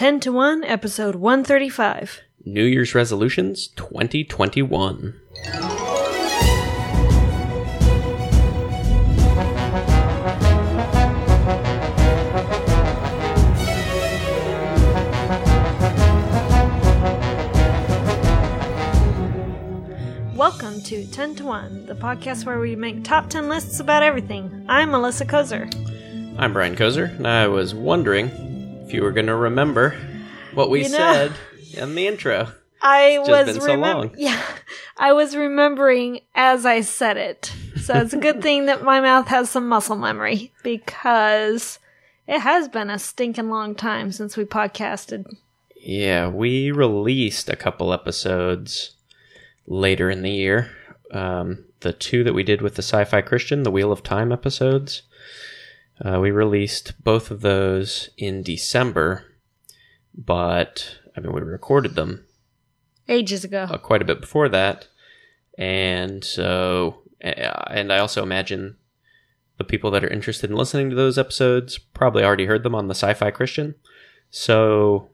10 to 1, episode 135. New Year's resolutions 2021. Welcome to 10 to 1, the podcast where we make top 10 lists about everything. I'm Melissa Kozer. I'm Brian Kozer, and I was wondering if you were going to remember what we You know- said in the intro. I was been so long. Yeah, I was remembering as I said it. So it's a good thing that my mouth has some muscle memory because it has been a stinking long time since we podcasted. Yeah, we released a couple episodes later in the year. Um, the two that we did with the Sci Fi Christian, the Wheel of Time episodes, uh, we released both of those in December, but I mean, we recorded them Ages ago. uh, quite a bit before that, and so and I also imagine the people that are interested in listening to those episodes probably already heard them on the Sci-Fi Christian. So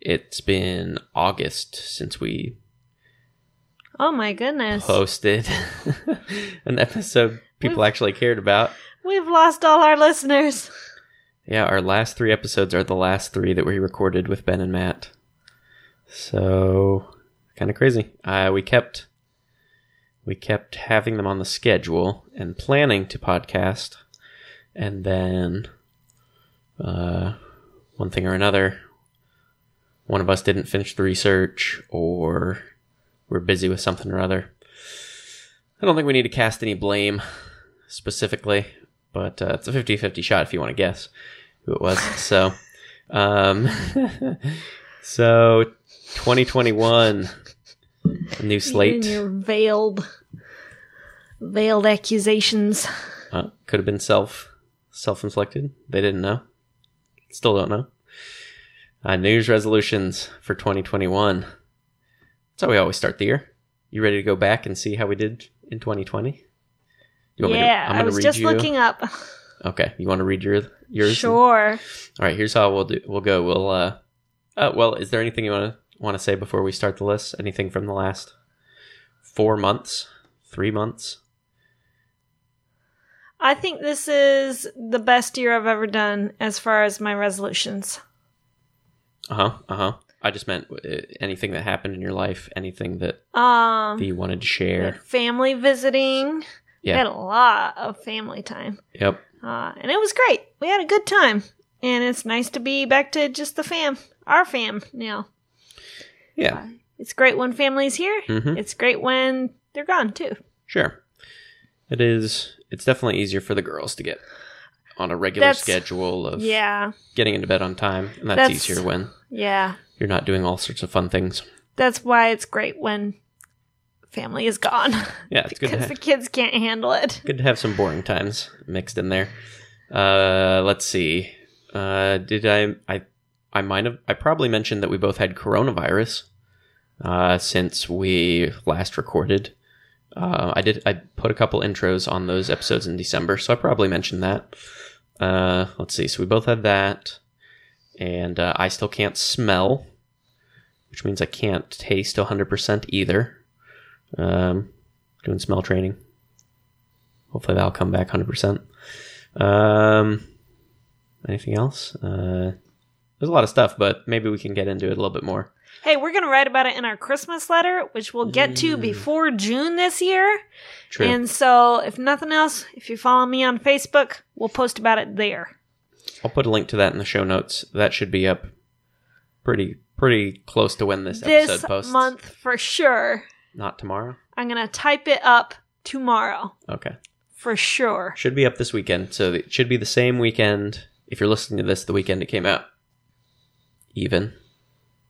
it's been August since we Oh my goodness. posted an episode people We've- actually cared about. We've lost all our listeners. Yeah, our last three episodes are the last three that we recorded with Ben and Matt. So kind of crazy. Uh, we kept we kept having them on the schedule and planning to podcast, and then uh, one thing or another, one of us didn't finish the research, or we're busy with something or other. I don't think we need to cast any blame specifically, but uh, it's a 50-50 shot if you want to guess who it was. So, um, so 2021, a new slate. your veiled, veiled accusations. Uh, could have been self self-inflicted. They didn't know. Still don't know. Uh, New Year's resolutions for 2021. That's how we always start the year. You ready to go back and see how we did in 2020? You want me to- Yeah, I'm I was just you- looking up. Okay, you want to read your yours? Sure. All right, here's how we'll do. We'll go. We'll. uh, uh Well, is there anything you want to want to say before we start the list? Anything from the last four months, three months? I think this is the best year I've ever done as far as my resolutions. Uh huh. Uh huh. I just meant uh, anything that happened in your life, anything that, Um, that you wanted to share. family visiting. We had a lot of family time. Yep. Uh, and it was great. We had a good time. And it's nice to be back to just the fam, our fam now. Yeah. It's great when family's here. Mhm. It's great when they're gone too. Sure. It is. It's definitely easier for the girls to get on a regular That's- schedule of Yeah. getting into bed on time, and that's, That's- easier when Yeah. you're not doing all sorts of fun things. That's why it's great when family is gone. Yeah, it's good. To because ha- the kids can't handle it. good to have some boring times mixed in there. Uh, let's see. Uh, did I? I I might have. I probably mentioned that we both had coronavirus uh, since we last recorded. Uh, I did. I put a couple intros on those episodes in December, so I probably mentioned that. Uh, let's see. So we both had that, and uh, I still can't smell, which means I can't taste 100% either. Um, doing smell training. Hopefully that'll come back 100%. Um, anything else? Uh, there's a lot of stuff, but maybe we can get into it a little bit more. Hey, we're going to write about it in our Christmas letter, which we'll get to before June this year. True. And so, if nothing else, if you follow me on Facebook, we'll post about it there. I'll put a link to that in the show notes. That should be up pretty pretty close to when this, This episode posts. month for sure. Not tomorrow. I'm going to type it up tomorrow Okay. for sure. Should be up this weekend. So it should be the same weekend. If you're listening to this the weekend it came out, even,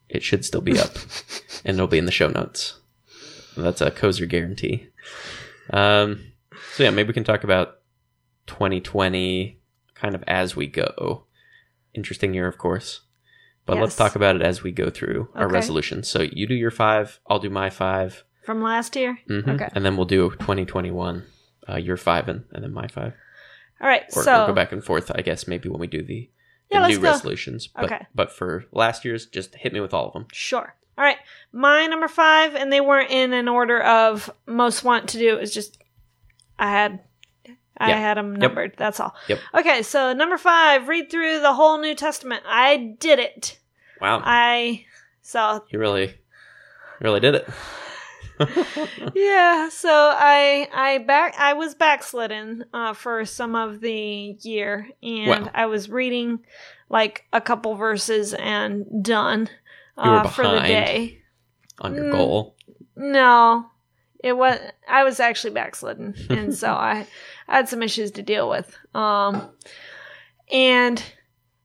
it should still be up, and it'll be in the show notes. That's a Kozer guarantee. Um, so yeah, maybe we can talk about 2020 kind of as we go. Interesting year, of course. But let's Yes. talk about it as we go through our Okay. resolutions. So you do your five, I'll do my five, From last year? mhm, Okay. and then we'll do 2021, uh, your five, and, and then my five. All right. Or, so, or go back and forth, I guess, maybe when we do the Yeah, new go. resolutions. But, Okay. but for last year's, just hit me with all of them. Sure. All right. My number five, and they weren't in an order of most want to do. It was just I had I Yeah. had them numbered. That's all. Yep. Okay. So number five, read through the whole New Testament. I did it. Wow, I so you really, really did it. Yeah. So I I back I was backslidden uh, for some of the year, and Wow. I was reading like a couple verses and done uh, for the day. On your Mm. goal, No, it was. I was actually backslidden, and so I, I had some issues to deal with. Um, and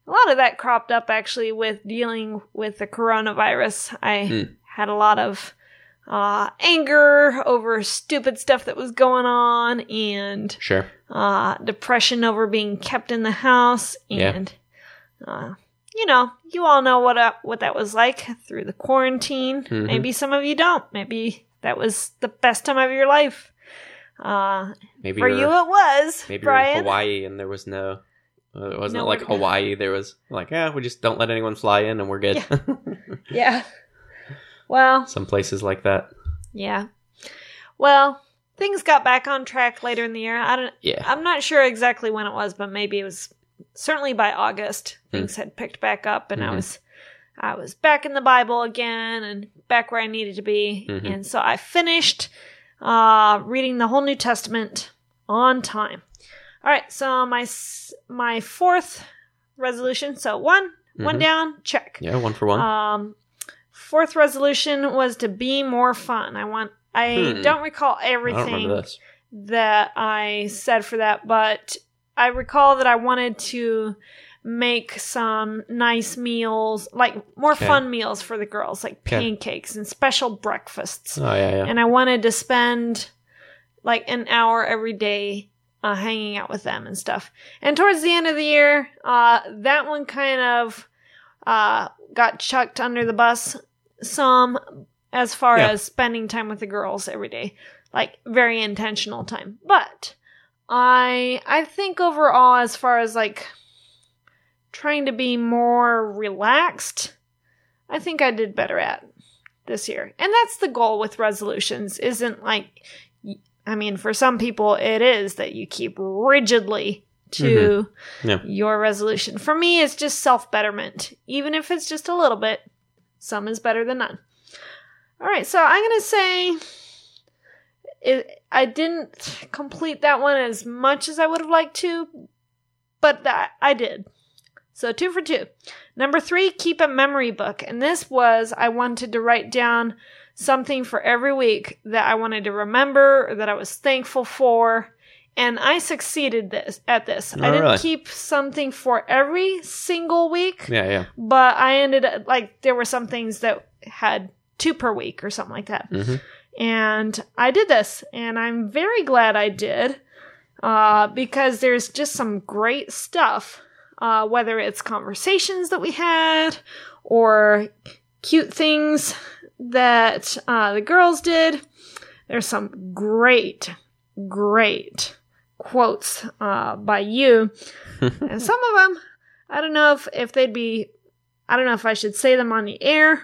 a lot of that cropped up actually with dealing with the coronavirus. I Hmm. had a lot of uh, anger over stupid stuff that was going on, and sure. uh, depression over being kept in the house, Yeah. and uh, you know, you all know what uh, what that was like through the quarantine. Mhm. Maybe some of you don't. Maybe that was the best time of your life. Uh, Maybe for you're, it was, maybe you're in Hawaii and there was no. Uh, it wasn't No, like Hawaii. There was like, yeah, we just don't let anyone fly in and we're good. Yeah. Well, Some places like that. yeah. Well, things got back on track later in the year. I don't. Yeah. I'm not sure exactly when it was, but maybe it was certainly by August. Hmm. Things had picked back up, and I Mhm. was I was back in the Bible again and back where I needed to be. Mhm. And so I finished uh, reading the whole New Testament on time. All right, so my my fourth resolution. So one one Mhm. down, check. Yeah, one for one. Um, fourth resolution was to be more fun. I want. I Hmm. don't recall I don't everything that I said for that, but I recall that I wanted to make some nice meals, like more Okay. fun meals for the girls, like Okay. pancakes and special breakfasts. Oh yeah, yeah. And I wanted to spend like an hour every day uh, hanging out with them and stuff. And towards the end of the year, uh, that one kind of uh, got chucked under the bus some as far Yeah. as spending time with the girls every day, like very intentional time. But I I think overall, as far as like trying to be more relaxed, I think I did better at this year. And that's the goal with resolutions, isn't like, I mean, for some people it is that you keep rigidly to mm-hmm. Yeah. your resolution. For me, it's just self betterment, even if it's just a little bit. Some is better than none. All right, so I'm going to say it, I didn't complete that one as much as I would have liked to, but that I did. So two for two. Number three, keep a memory book. And this was I wanted to write down something for every week that I wanted to remember or that I was thankful for. And I succeeded this at this. I Oh, didn't really? keep something for every single week, Yeah, yeah. but I ended up like there were some things that had two per week or something like that. hmm And I did this, and I'm very glad I did uh, because there's just some great stuff, uh, whether it's conversations that we had or cute things that uh, the girls did. There's some great, great quotes uh, by you. and some of them, I don't know if, if they'd be, I don't know if I should say them on the air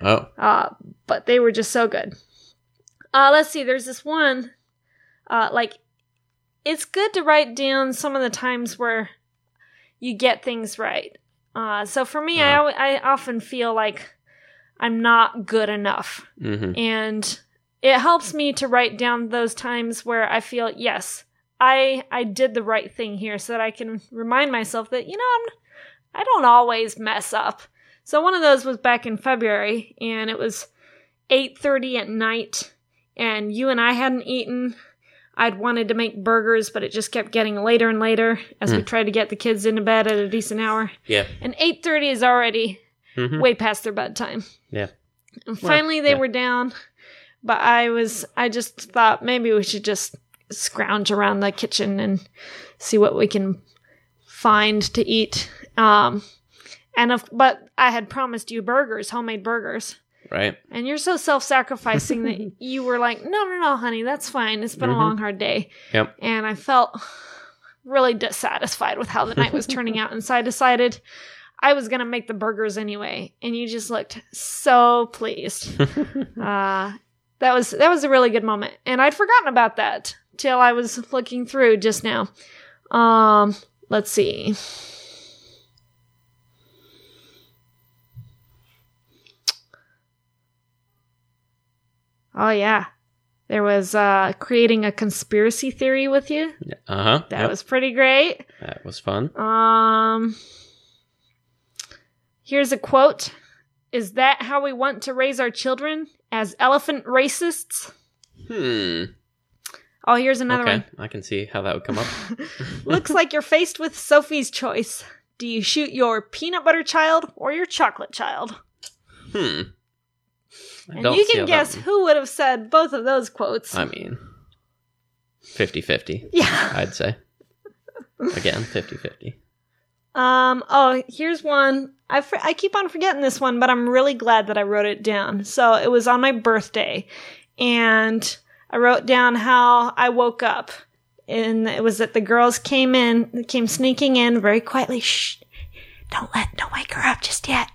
Oh, uh, but they were just so good. Uh, let's see. There's this one. Uh, like, it's good to write down some of the times where you get things right. Uh, so for me, I Uh-huh. I often feel like I'm not good enough, hmm and it helps me to write down those times where I feel yes, I I did the right thing here, so that I can remind myself that you know I'm I don't always mess up. So one of those was back in February, and it was eight thirty at night, and you and I hadn't eaten. I'd wanted to make burgers, but it just kept getting later and later as we Hmm. tried to get the kids into bed at a decent hour. yeah. And eight thirty is already hmm way past their bedtime. Yeah. And Well, finally they yeah. were down, but I was I just thought maybe we should just scrounge around the kitchen and see what we can find to eat. Um and if, but I had promised you burgers, homemade burgers. Right. And you're so self-sacrificing that you were like, "No, no, no, honey, that's fine. It's been Mhm. a long hard day." Yep. And I felt really dissatisfied with how the night was turning out, and so I decided I was gonna make the burgers anyway. And you just looked so pleased. uh, that was that was a really good moment, and I'd forgotten about that till I was looking through just now. Um, let's see. Oh yeah. There was uh creating a conspiracy theory with you. Uh huh. That was pretty great. that was fun. Um Here's a quote. Is that how we want to raise our children as elephant racists? Hmm. Oh, here's another one. okay, one. I can see how that would come up. Looks like you're faced with Sophie's choice. Do you shoot your peanut butter child or your chocolate child? hmm. I And you can guess who would have said both of those quotes. I mean, 50-50, yeah. I'd say. Again, 50-50. Um. Oh, here's one. I fr- I keep on forgetting this one, but I'm really glad that I wrote it down. So it was on my birthday, and I wrote down how I woke up, and it was that the girls came in, came sneaking in very quietly. Shh. Don't let, don't wake her up just yet.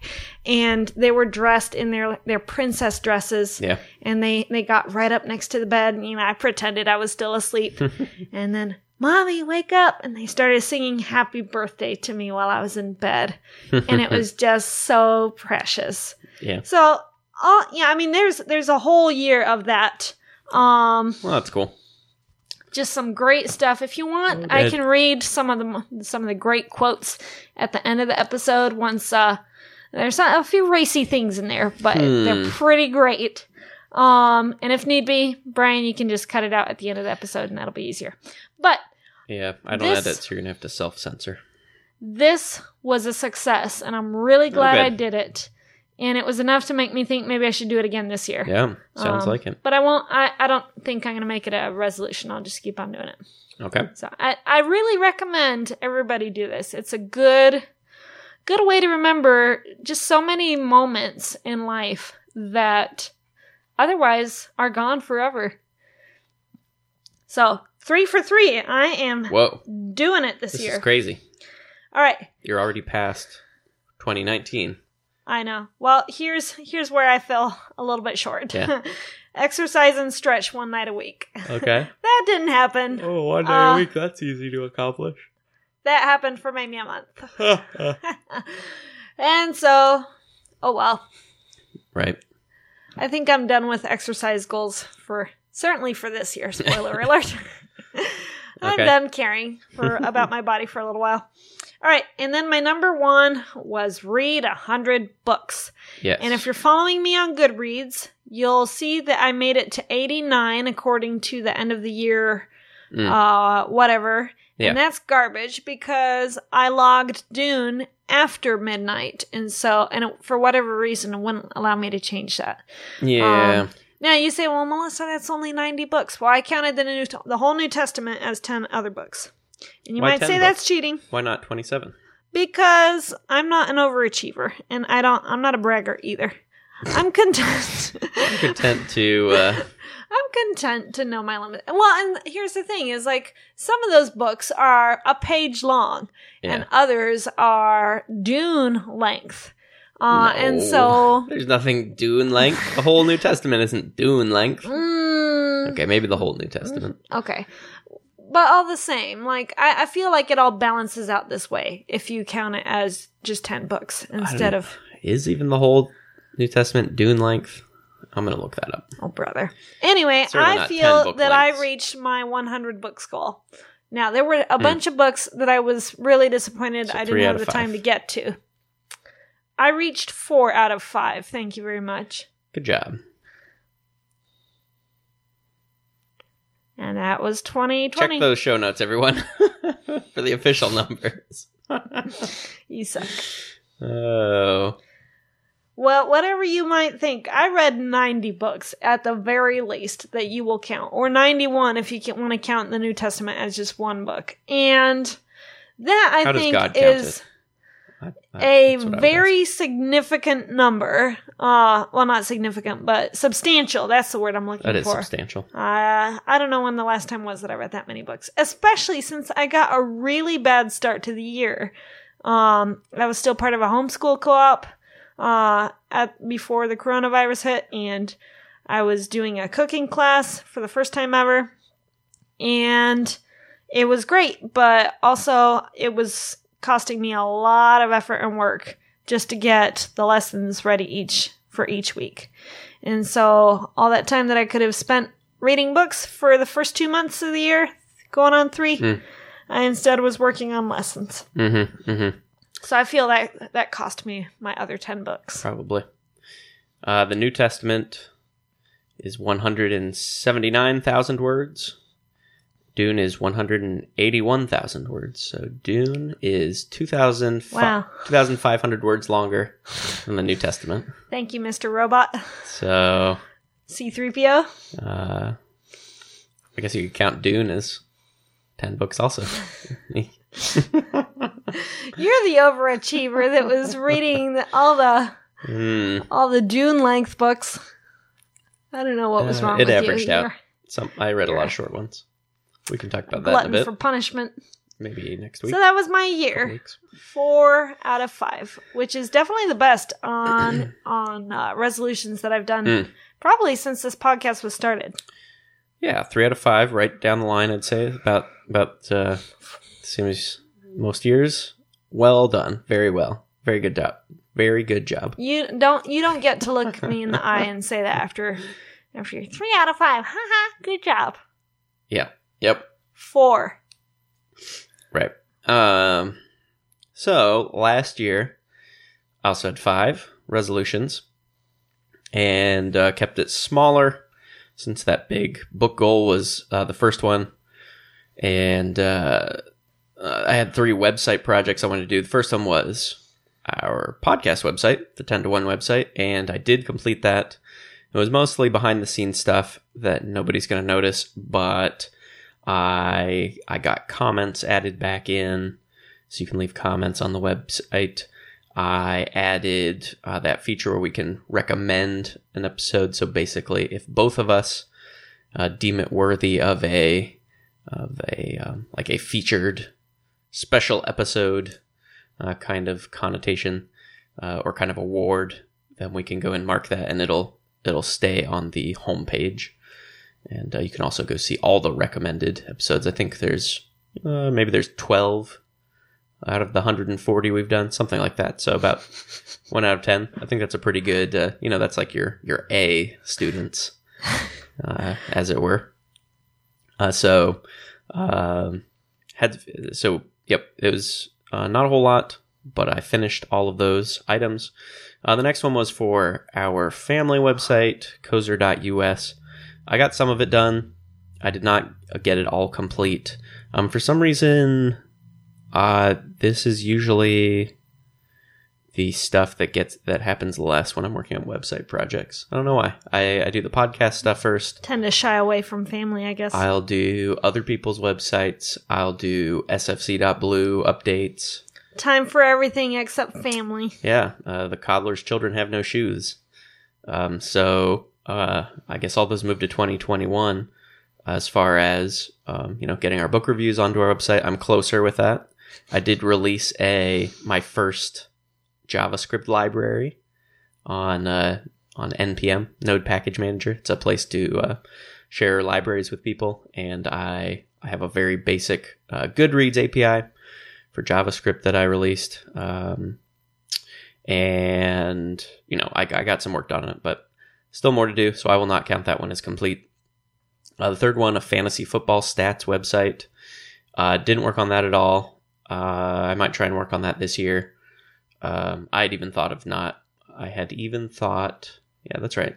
And they were dressed in their their princess dresses, Yeah. and they they got right up next to the bed and you know i pretended i was still asleep and then mommy wake up and they started singing happy birthday to me while i was in bed and it was just so precious Yeah. so all yeah i mean there's there's a whole year of that um Well, that's cool. just some great stuff if you want i can read some of the some of the great quotes at the end of the episode once uh there's a few racy things in there but Hmm. they're pretty great um and if need be brian you can just cut it out at the end of the episode and that'll be easier but Yeah, I don't This- edit, so you're gonna have to self-censor. this was a success and i'm really glad good. i did it and it was enough to make me think maybe i should do it again this year Yeah, sounds Um, like it. but i won't I, I don't think i'm gonna make it a resolution i'll just keep on doing it Okay. So I, I really recommend everybody do this. It's a good good way to remember just so many moments in life that otherwise are gone forever. So three for three. I am Whoa, doing it this, this year. is crazy. All right. You're already past 2019. I know. Well, here's here's where I fell a little bit short. Yeah. Exercise and stretch one night a week. Okay. that didn't happen. oh, one day a Uh, week, That's easy to accomplish. That happened for maybe a month. and so, oh well. right. I think I'm done with exercise goals for certainly for this year. Spoiler alert. I'm Okay. done caring for about my body for a little while. All right, and then my number one was read a hundred books. Yes. And if you're following me on Goodreads, you'll see that I made it to 89 according to the end of the year, Mm. uh, whatever. Yeah. And that's garbage because I logged Dune after midnight, and so and it, for whatever reason, it wouldn't allow me to change that. yeah. Um, now you say, well, Melissa, that's only 90 books. Well, I counted the new, the whole New Testament as 10 other books. And you Why might 10 say that's cheating Why not 27? because I'm not an overachiever and I don't, I'm not a bragger either. I'm content. I'm content to. Uh, I'm content to know my limit. Well, and here's the thing is like some of those books are a page long yeah. and others are Dune length. Uh, and No. so, There's nothing Dune length. The whole New Testament isn't Dune length. mm, Okay, maybe the whole New Testament. Okay. But all the same, like I, I feel like it all balances out this way if you count it as just ten books instead of Is even the whole New Testament Dune length? I'm gonna look that up. oh brother. Anyway, Certainly I feel that lengths. I reached my 100 books goal. Now there were a Hmm. bunch of books that I was really disappointed So I didn't have the time to get to. I reached four out of five. Thank you very much. Good job. And that was 2020. Check those show notes, everyone, for the official numbers. You suck. Oh, Well, whatever you might think, I read 90 books at the very least that you will count, or 91 if you want to count the New Testament as just one book. And that I How think is it? I, I, a that's what I would very significant number. Uh, well, not significant, but substantial. That's the word I'm looking that is for. substantial. Uh, I don't know when the last time was that I read that many books, especially since I got a really bad start to the year. Um, I was still part of a homeschool co-op uh, at before the coronavirus hit, and I was doing a cooking class for the first time ever, and it was great, but also it was costing me a lot of effort and work just to get the lessons ready each for each week. And so all that time that I could have spent reading books for the first two months of the year, going on three, Mm. I instead was working on lessons. Mm-hmm. Mm-hmm. So I feel that that cost me my other 10 books. Probably. Uh, the New Testament is 179,000 words. Dune is 181,000 words. So Dune is 2,000 Wow. 2,500 words longer than the New Testament. Thank you, Mr. Robot. So C3PO. uh, I guess you could count Dune as 10 books also. You're the overachiever that was reading the, all the Hmm. all the Dune length books. I don't know what was Uh, wrong it with averaged you. out. Some I read a lot of short ones. We can talk about that in a bit. for punishment. Maybe next week. So that was my year. Four out of five, which is definitely the best on on uh, resolutions that I've done Mm. probably since this podcast was started. Yeah, three out of five, right down the line. I'd say about about uh, same as most years. Well done, very well, very good job, very good job. You don't you don't get to look me in the eye and say that after after you're three out of five. Haha, good job. Yeah, yep, Four. right. Um, so last year, I also had five resolutions, and uh, kept it smaller since that big book goal was uh, the first one, and uh, uh, I had three website projects I wanted to do. The first one was our podcast website, the 10 to 1 website, and I did complete that. It was mostly behind the scenes stuff that nobody's going to notice, but I I got comments added back in so you can leave comments on the website. I added uh, that feature where we can recommend an episode. So basically, if both of us uh, deem it worthy of a of a um, like a featured special episode uh, kind of connotation uh, or kind of award, then we can go and mark that, and it'll it'll stay on the homepage. And uh, you can also go see all the recommended episodes. I think there's uh, maybe there's twelve out of the 140 we've done, something like that. So about one out of ten. I think that's a pretty good. Uh, you know, that's like your your A students, uh, as it were. Uh, so um, had so yep, it was uh, not a whole lot, but I finished all of those items. Uh, the next one was for our family website, Kozer.us. I got some of it done. I did not get it all complete. Um, for some reason, uh, this is usually the stuff that gets that happens less when I'm working on website projects. I don't know why. I, I do the podcast stuff first. Tend to shy away from family, I guess. I'll do other people's websites. I'll do sfc.blue updates. Time for everything except family. Yeah, uh, the coddler's children have no shoes. Um, so uh, I guess all those moved to 2021. As far as um, you know, getting our book reviews onto our website, I'm closer with that. I did release a my first JavaScript library on uh, on npm Node Package Manager. It's a place to uh, share libraries with people, and I I have a very basic uh, Goodreads API for JavaScript that I released. Um, and you know, I, I got some work done on it, but still more to do. So I will not count that one as complete. Uh, the third one, a fantasy football stats website. Uh, didn't work on that at all. Uh, I might try and work on that this year. Um, I'd even thought of not. I had even thought. Yeah, that's right.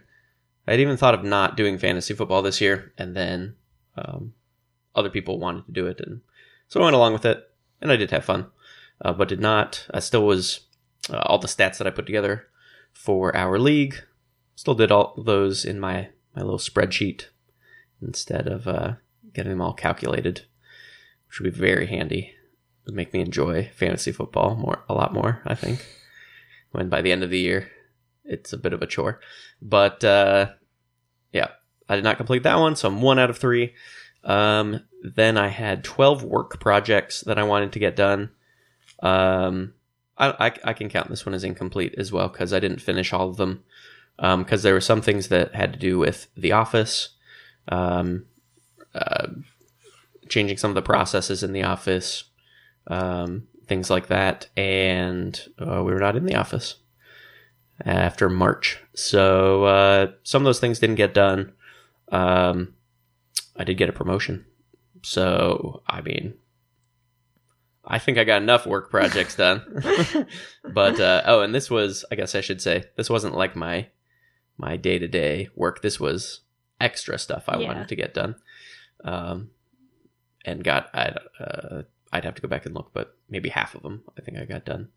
I'd even thought of not doing fantasy football this year, and then um, other people wanted to do it, and so I went along with it, and I did have fun, uh, but did not. I still was uh, all the stats that I put together for our league. Still did all those in my my little spreadsheet instead of uh, getting them all calculated, which would be very handy would make me enjoy fantasy football more a lot more. I think when by the end of the year it's a bit of a chore, but uh, yeah, I did not complete that one, so I'm one out of three. Um, then I had 12 work projects that I wanted to get done. Um, I, I, I can count this one as incomplete as well because I didn't finish all of them. Because um, there were some things that had to do with the office, um, uh, changing some of the processes in the office, um, things like that. And uh, we were not in the office after March. So uh, some of those things didn't get done. Um, I did get a promotion. So, I mean, I think I got enough work projects done. but uh, oh, and this was, I guess I should say, this wasn't like my my day to day work. This was extra stuff I yeah. wanted to get done. Um, and got I'd uh, I'd have to go back and look, but maybe half of them I think I got done.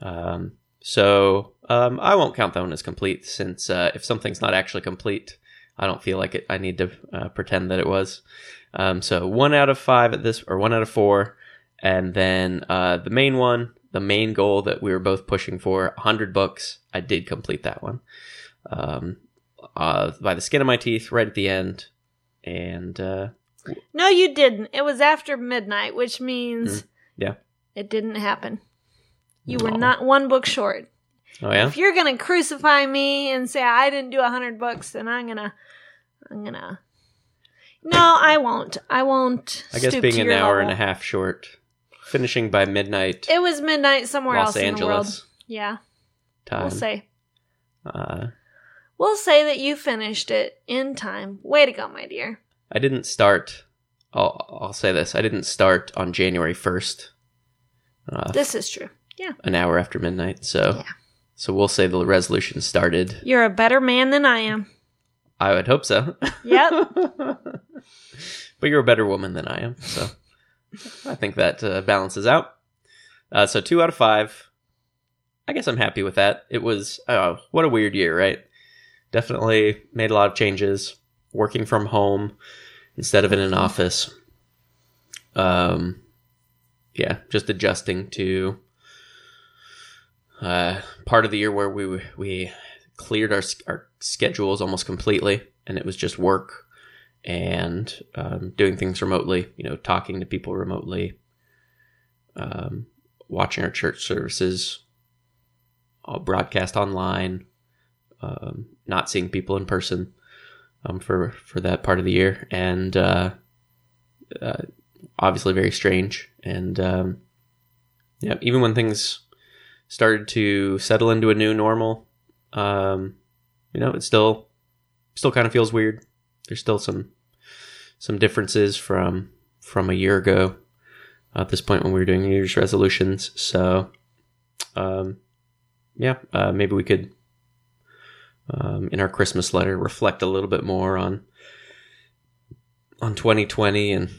Um, so um, I won't count that one as complete since uh, if something's not actually complete, I don't feel like it. I need to uh, pretend that it was. Um, so one out of five at this, or one out of four, and then uh, the main one, the main goal that we were both pushing for, 100 books. I did complete that one um, uh, by the skin of my teeth, right at the end, and uh, no, you didn't. It was after midnight, which means mm, yeah, it didn't happen. You were not one book short. Oh yeah. If you're gonna crucify me and say I didn't do a hundred books, then I'm gonna, I'm gonna. No, I won't. I won't. I guess being an hour level. and a half short, finishing by midnight. It was midnight somewhere Los else Angeles in the world. Yeah. Time. We'll say. Uh, we'll say that you finished it in time. Way to go, my dear. I didn't start. I'll, I'll say this. I didn't start on January first. Uh, this is true. Yeah. An hour after midnight. So. Yeah. So we'll say the resolution started. You're a better man than I am. I would hope so. Yep. but you're a better woman than I am. So I think that uh, balances out. Uh, so two out of five. I guess I'm happy with that. It was, oh, what a weird year, right? Definitely made a lot of changes. Working from home instead of in an office. Um, yeah, just adjusting to uh, part of the year where we we cleared our our schedules almost completely, and it was just work and um, doing things remotely. You know, talking to people remotely, um, watching our church services, uh, broadcast online, um, not seeing people in person um, for for that part of the year, and uh, uh, obviously very strange. And um, yeah, even when things started to settle into a new normal. Um, you know, it still still kind of feels weird. There's still some some differences from from a year ago at this point when we were doing New Year's resolutions. So, um, yeah, uh, maybe we could um, in our Christmas letter reflect a little bit more on on 2020 and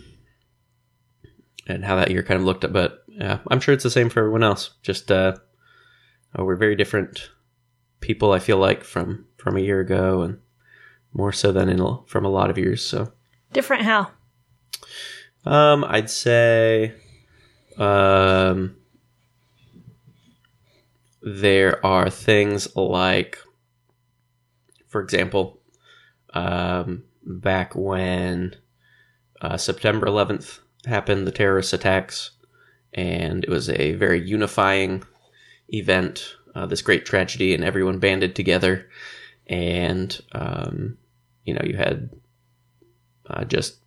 and how that year kind of looked at. But yeah, I'm sure it's the same for everyone else. Just uh, uh, we're very different people. I feel like from from a year ago, and more so than in from a lot of years. So different how? Um, I'd say, um, there are things like, for example, um, back when uh, September 11th happened, the terrorist attacks, and it was a very unifying event, uh, this great tragedy, and everyone banded together. And, um, you know, you had uh, just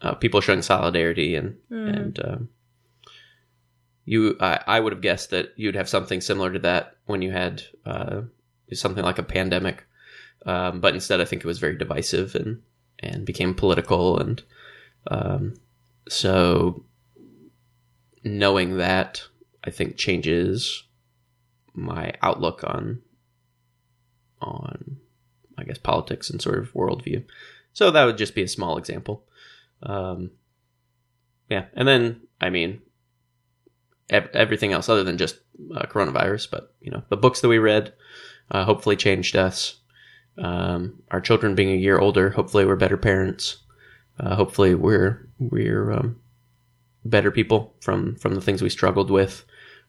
uh, people showing solidarity and, mm. and, um, you, I, I would have guessed that you'd have something similar to that when you had uh, something like a pandemic, um, but instead, I think it was very divisive and and became political, and um, so knowing that, I think changes my outlook on on I guess politics and sort of worldview. So that would just be a small example. Um, yeah, and then I mean ev- everything else other than just uh, coronavirus, but you know the books that we read uh, hopefully changed us. Um, our children being a year older, hopefully we're better parents. Uh, hopefully we're we're um, better people from from the things we struggled with,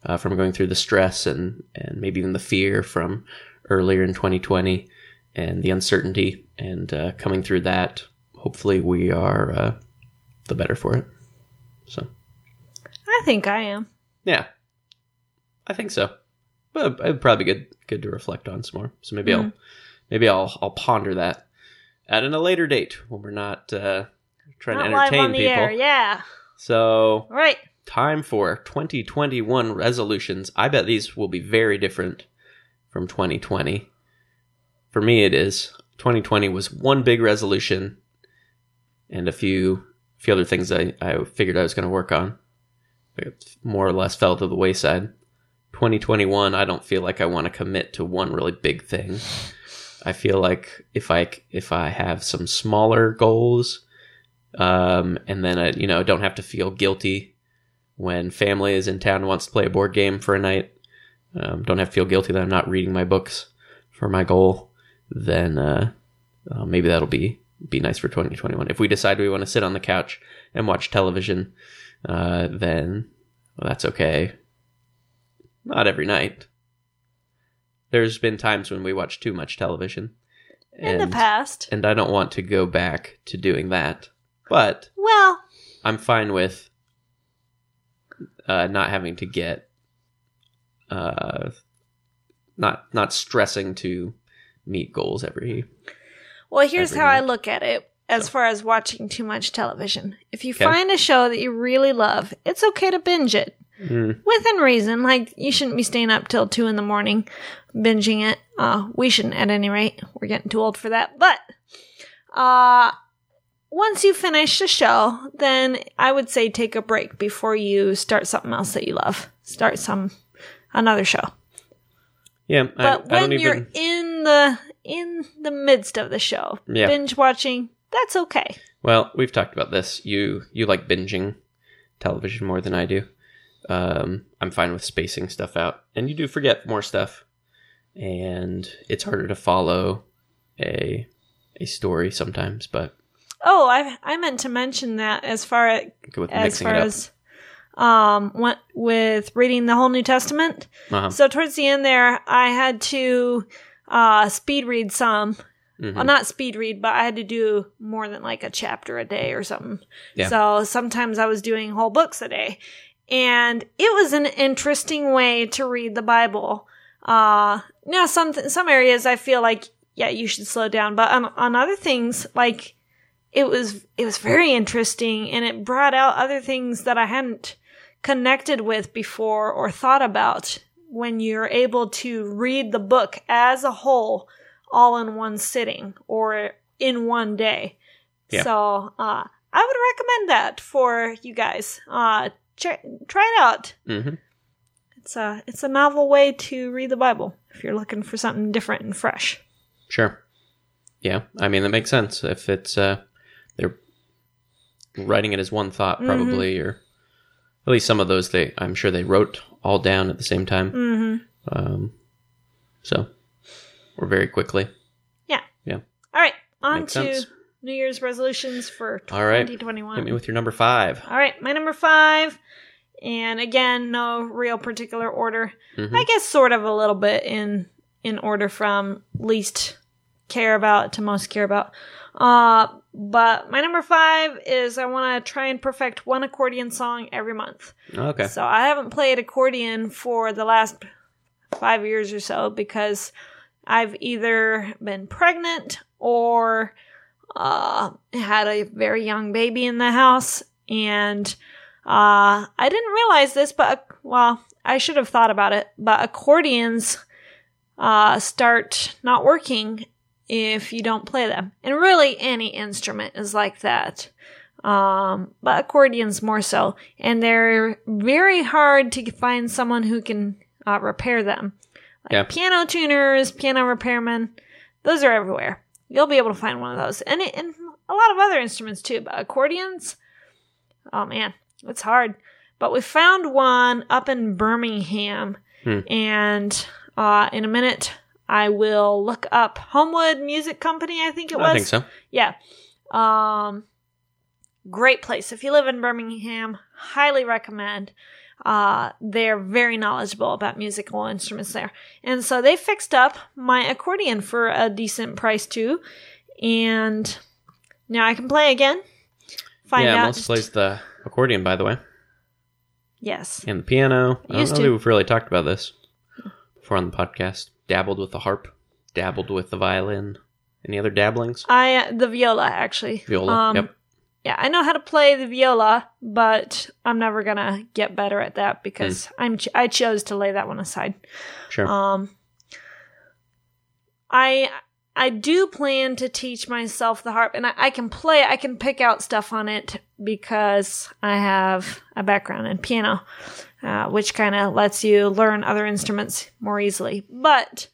uh, from going through the stress and and maybe even the fear from earlier in 2020 and the uncertainty and uh, coming through that. Hopefully, we are uh, the better for it. So, I think I am. yeah, I think so. But it'd probably be good good to reflect on some more. So maybe I'll maybe I'll I'll ponder that at a later date when we're not uh, trying Not to entertain people. air. Yeah. So Right. time for 2021 resolutions. I bet these will be very different from 2020. For me, it is. 2020 was one big resolution and a few few other things I, I figured I was going to work on. It more or less fell to the wayside. 2021, I don't feel like I want to commit to one really big thing. I feel like if I if I have some smaller goals, um, and then I you know don't have to feel guilty when family is in town and wants to play a board game for a night. Um, don't have to feel guilty that I'm not reading my books for my goal. Then uh, uh, maybe that'll be be nice for 2021. If we decide we want to sit on the couch and watch television, uh, then well, that's okay. Not every night. There's been times when we watch too much television. In the past. And I don't want to go back to doing that. But Well, I'm fine with uh, not having to get uh, not not stressing to meet goals every well, here's Every how I look at it as far as watching too much television. If you Okay. find a show that you really love, it's okay to binge it. Mm, Within reason. Like, you shouldn't be staying up till 2 in the morning binging it. Uh, we shouldn't at any rate. We're getting too old for that. But, uh, once you finish the show, then I would say take a break before you start something else that you love. Start some, another show. yeah, But I when don't you're even. in the in the midst of the show, Yeah. binge watching, that's okay. Well, we've talked about this. You you like binging television more than I do. Um, I'm fine with spacing stuff out, and you do forget more stuff, and it's harder to follow a a story sometimes. But Oh, I I meant to mention that as far as with as far as um went with reading the whole New Testament. uh-huh. So towards the end there, I had to uh speed read some. Mhm. Well, not speed read, but I had to do more than like a chapter a day or something. Yeah. So sometimes I was doing whole books a day. And it was an interesting way to read the Bible. Uh now some some areas I feel like yeah, you should slow down, but on on other things like it was it was very interesting and it brought out other things that I hadn't connected with before or thought about when you're able to read the book as a whole all in one sitting or in one day. Yeah. So, uh, I would recommend that for you guys. Uh, try, try it out. Mhm. It's a, it's a novel way to read the Bible if you're looking for something different and fresh. Sure. Yeah, I mean that makes sense. If it's uh, they're writing it as one thought, Mm-hmm. probably, or at least some of those they, I'm sure they wrote all down at the same time. hmm Um, so, or very quickly. Yeah. Yeah. All right. On Makes to sense. New Year's resolutions for All right. 2021. Hit me with your number five. All right, my number five, and again, no real particular order. Mhm. I guess sort of a little bit in in order from least care about to most care about. Uh, but my number five is I want to try and perfect one accordion song every month. Okay. So I haven't played accordion for the last five years or so because I've either been pregnant or uh, had a very young baby in the house, and uh, I didn't realize this, but well, I should have thought about it. But accordions uh, start not working if you don't play them, and really any instrument is like that. Um, but accordions more so, and they're very hard to find someone who can uh, repair them. Like Yeah. piano tuners, piano repairmen, those are everywhere. You'll be able to find one of those, and it, and a lot of other instruments too. But accordions, oh man, it's hard. But we found one up in Birmingham, Hmm. and uh, in a minute I will look up Homewood Music Company. I think it was. I think so. Yeah. Um Great place. If you live in Birmingham, highly recommend. Uh, they're very knowledgeable about musical instruments there. And so they fixed up my accordion for a decent price too. And now I can play again. Find yeah, out. Melissa plays the accordion, by the way, yes. and the piano. I don't know to. we've really talked about this before on the podcast. Dabbled with the harp, dabbled with the violin. Any other dabblings? I the viola actually. Viola. Um, yep. Yeah, I know how to play the viola, but I'm never gonna get better at that because Hmm. I'm ch- I chose to lay that one aside. Sure. Um, I I do plan to teach myself the harp, and I, I can play. I can pick out stuff on it because I have a background in piano, uh, which kind of lets you learn other instruments more easily. But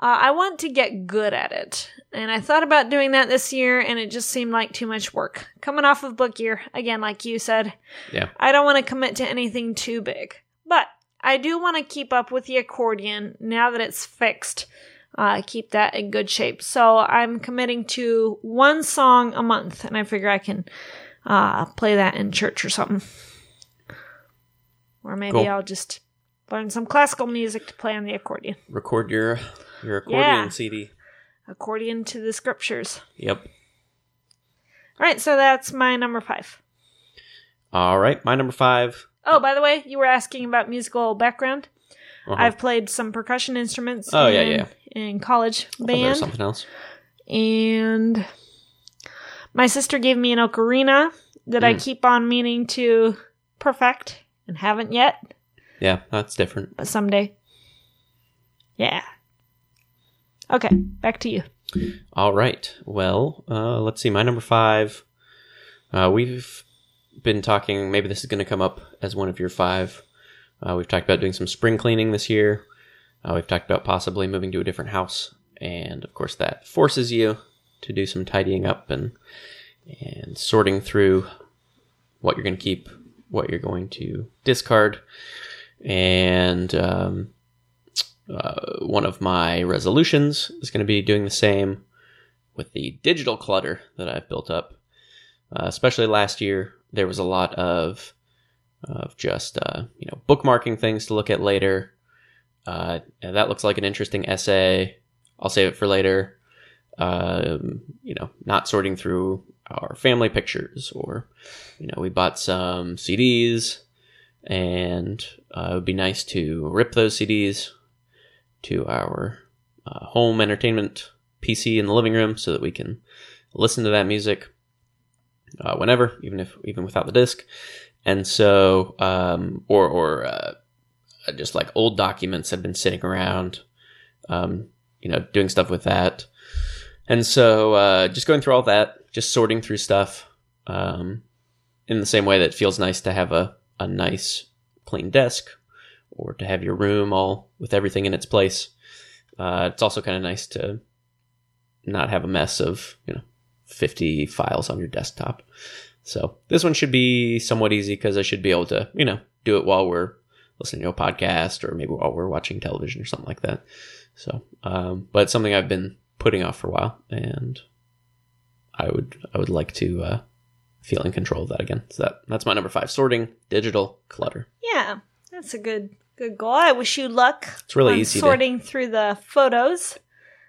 uh, I want to get good at it, and I thought about doing that this year, and it just seemed like too much work. Coming off of book year again, like you said, yeah. I don't want to commit to anything too big, but I do want to keep up with the accordion now that it's fixed. Uh, keep that in good shape. So I'm committing to one song a month, and I figure I can uh, play that in church or something. Or maybe Cool. I'll just learn some classical music to play on the accordion. Record your your accordion Yeah. CD. Accordion to the scriptures. Yep. All right, so that's my number five. All right. My number five. Oh, by the way, you were asking about musical background. Uh-huh. I've played some percussion instruments. Oh, yeah, in, yeah. In college Oh, band, something else. and my sister gave me an ocarina that I Mm. keep on meaning to perfect and haven't yet, Yeah, that's different. but someday. Yeah. Okay, back to you. All right. Well, uh, let's see. My number five. Uh, we've been talking. Maybe this is going to come up as one of your five. Uh, we've talked about doing some spring cleaning this year. Uh, we've talked about possibly moving to a different house, and of course, that forces you to do some tidying up and and sorting through what you're going to keep, what you're going to discard, and um, uh, one of my resolutions is going to be doing the same with the digital clutter that I've built up. Uh, especially last year, there was a lot of of just uh, you know bookmarking things to look at later. Uh, that looks like an interesting essay. I'll save it for later. Um, you know, not sorting through our family pictures, or you know, we bought some CDs, and uh, it would be nice to rip those CDs to our uh, home entertainment PC in the living room so that we can listen to that music uh, whenever, even if even without the disc. And so, um, or or uh, just like old documents had been sitting around, um, you know, doing stuff with that. And so, uh, just going through all that, just sorting through stuff, um, in the same way that feels nice to have a, a nice clean desk or to have your room all with everything in its place. Uh, it's also kind of nice to not have a mess of, you know, 50 files on your desktop. So this one should be somewhat easy because I should be able to, you know, do it while we're listening to a podcast or maybe while we're watching television or something like that. So, um, but it's something I've been putting off for a while and I would, I would like to, uh, feel in control of that again. So that, that's my number five, sorting digital clutter. Yeah, that's a good good goal. I wish you luck. It's really easy to- sorting through the photos.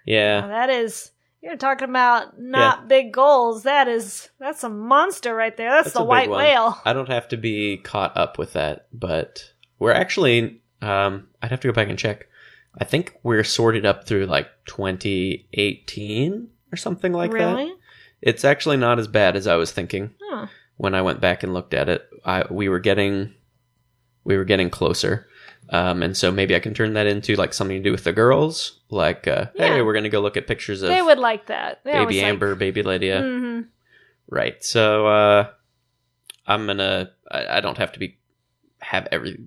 Yeah. Now, that is you're talking about not big goals. That is that's a monster right there. That's, That's the white whale. I don't have to be caught up with that, but we're actually um I'd have to go back and check. I think we're sorted up through like 2018 or something like that. really? It's actually not as bad as I was thinking Huh. when I went back and looked at it. I we were getting we were getting closer. Um, and so maybe I can turn that into like something to do with the girls. Like, uh, hey, we're going to go look at pictures of They would like that. They baby Amber, baby Lydia. hmm Right. So uh I'm gonna I, I don't have to be have every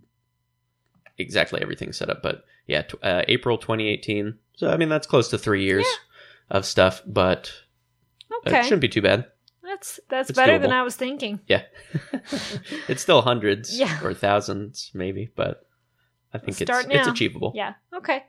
exactly everything set up, but yeah, t- uh, April 2018. So I mean that's close to three years of stuff, but it shouldn't be too bad. that's that's It's better than. I was thinking. Yeah, it's still hundreds Yeah. or thousands maybe, but I think it's Start it's now. achievable. Yeah. Okay.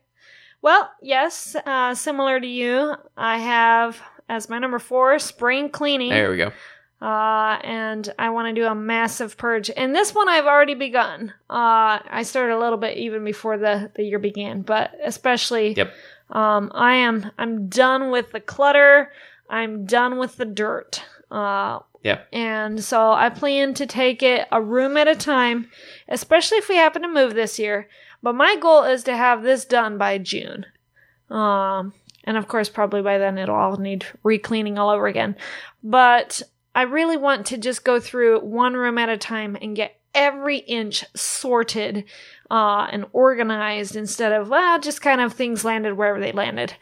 Well, yes. Uh, similar to you, I have as my number four spring cleaning. There we go. Uh, and I want to do a massive purge. And this one I've already begun. Uh, I started a little bit even before the, the year began, but especially, Yep. um, I am, I'm done with the clutter. I'm done with the dirt. Uh, Yeah. and so I plan to take it a room at a time, especially if we happen to move this year. But my goal is to have this done by June. Um, and of course, probably by then it'll all need re-cleaning all over again. But I really want to just go through one room at a time and get every inch sorted uh, and organized instead of well, just kind of things landed wherever they landed.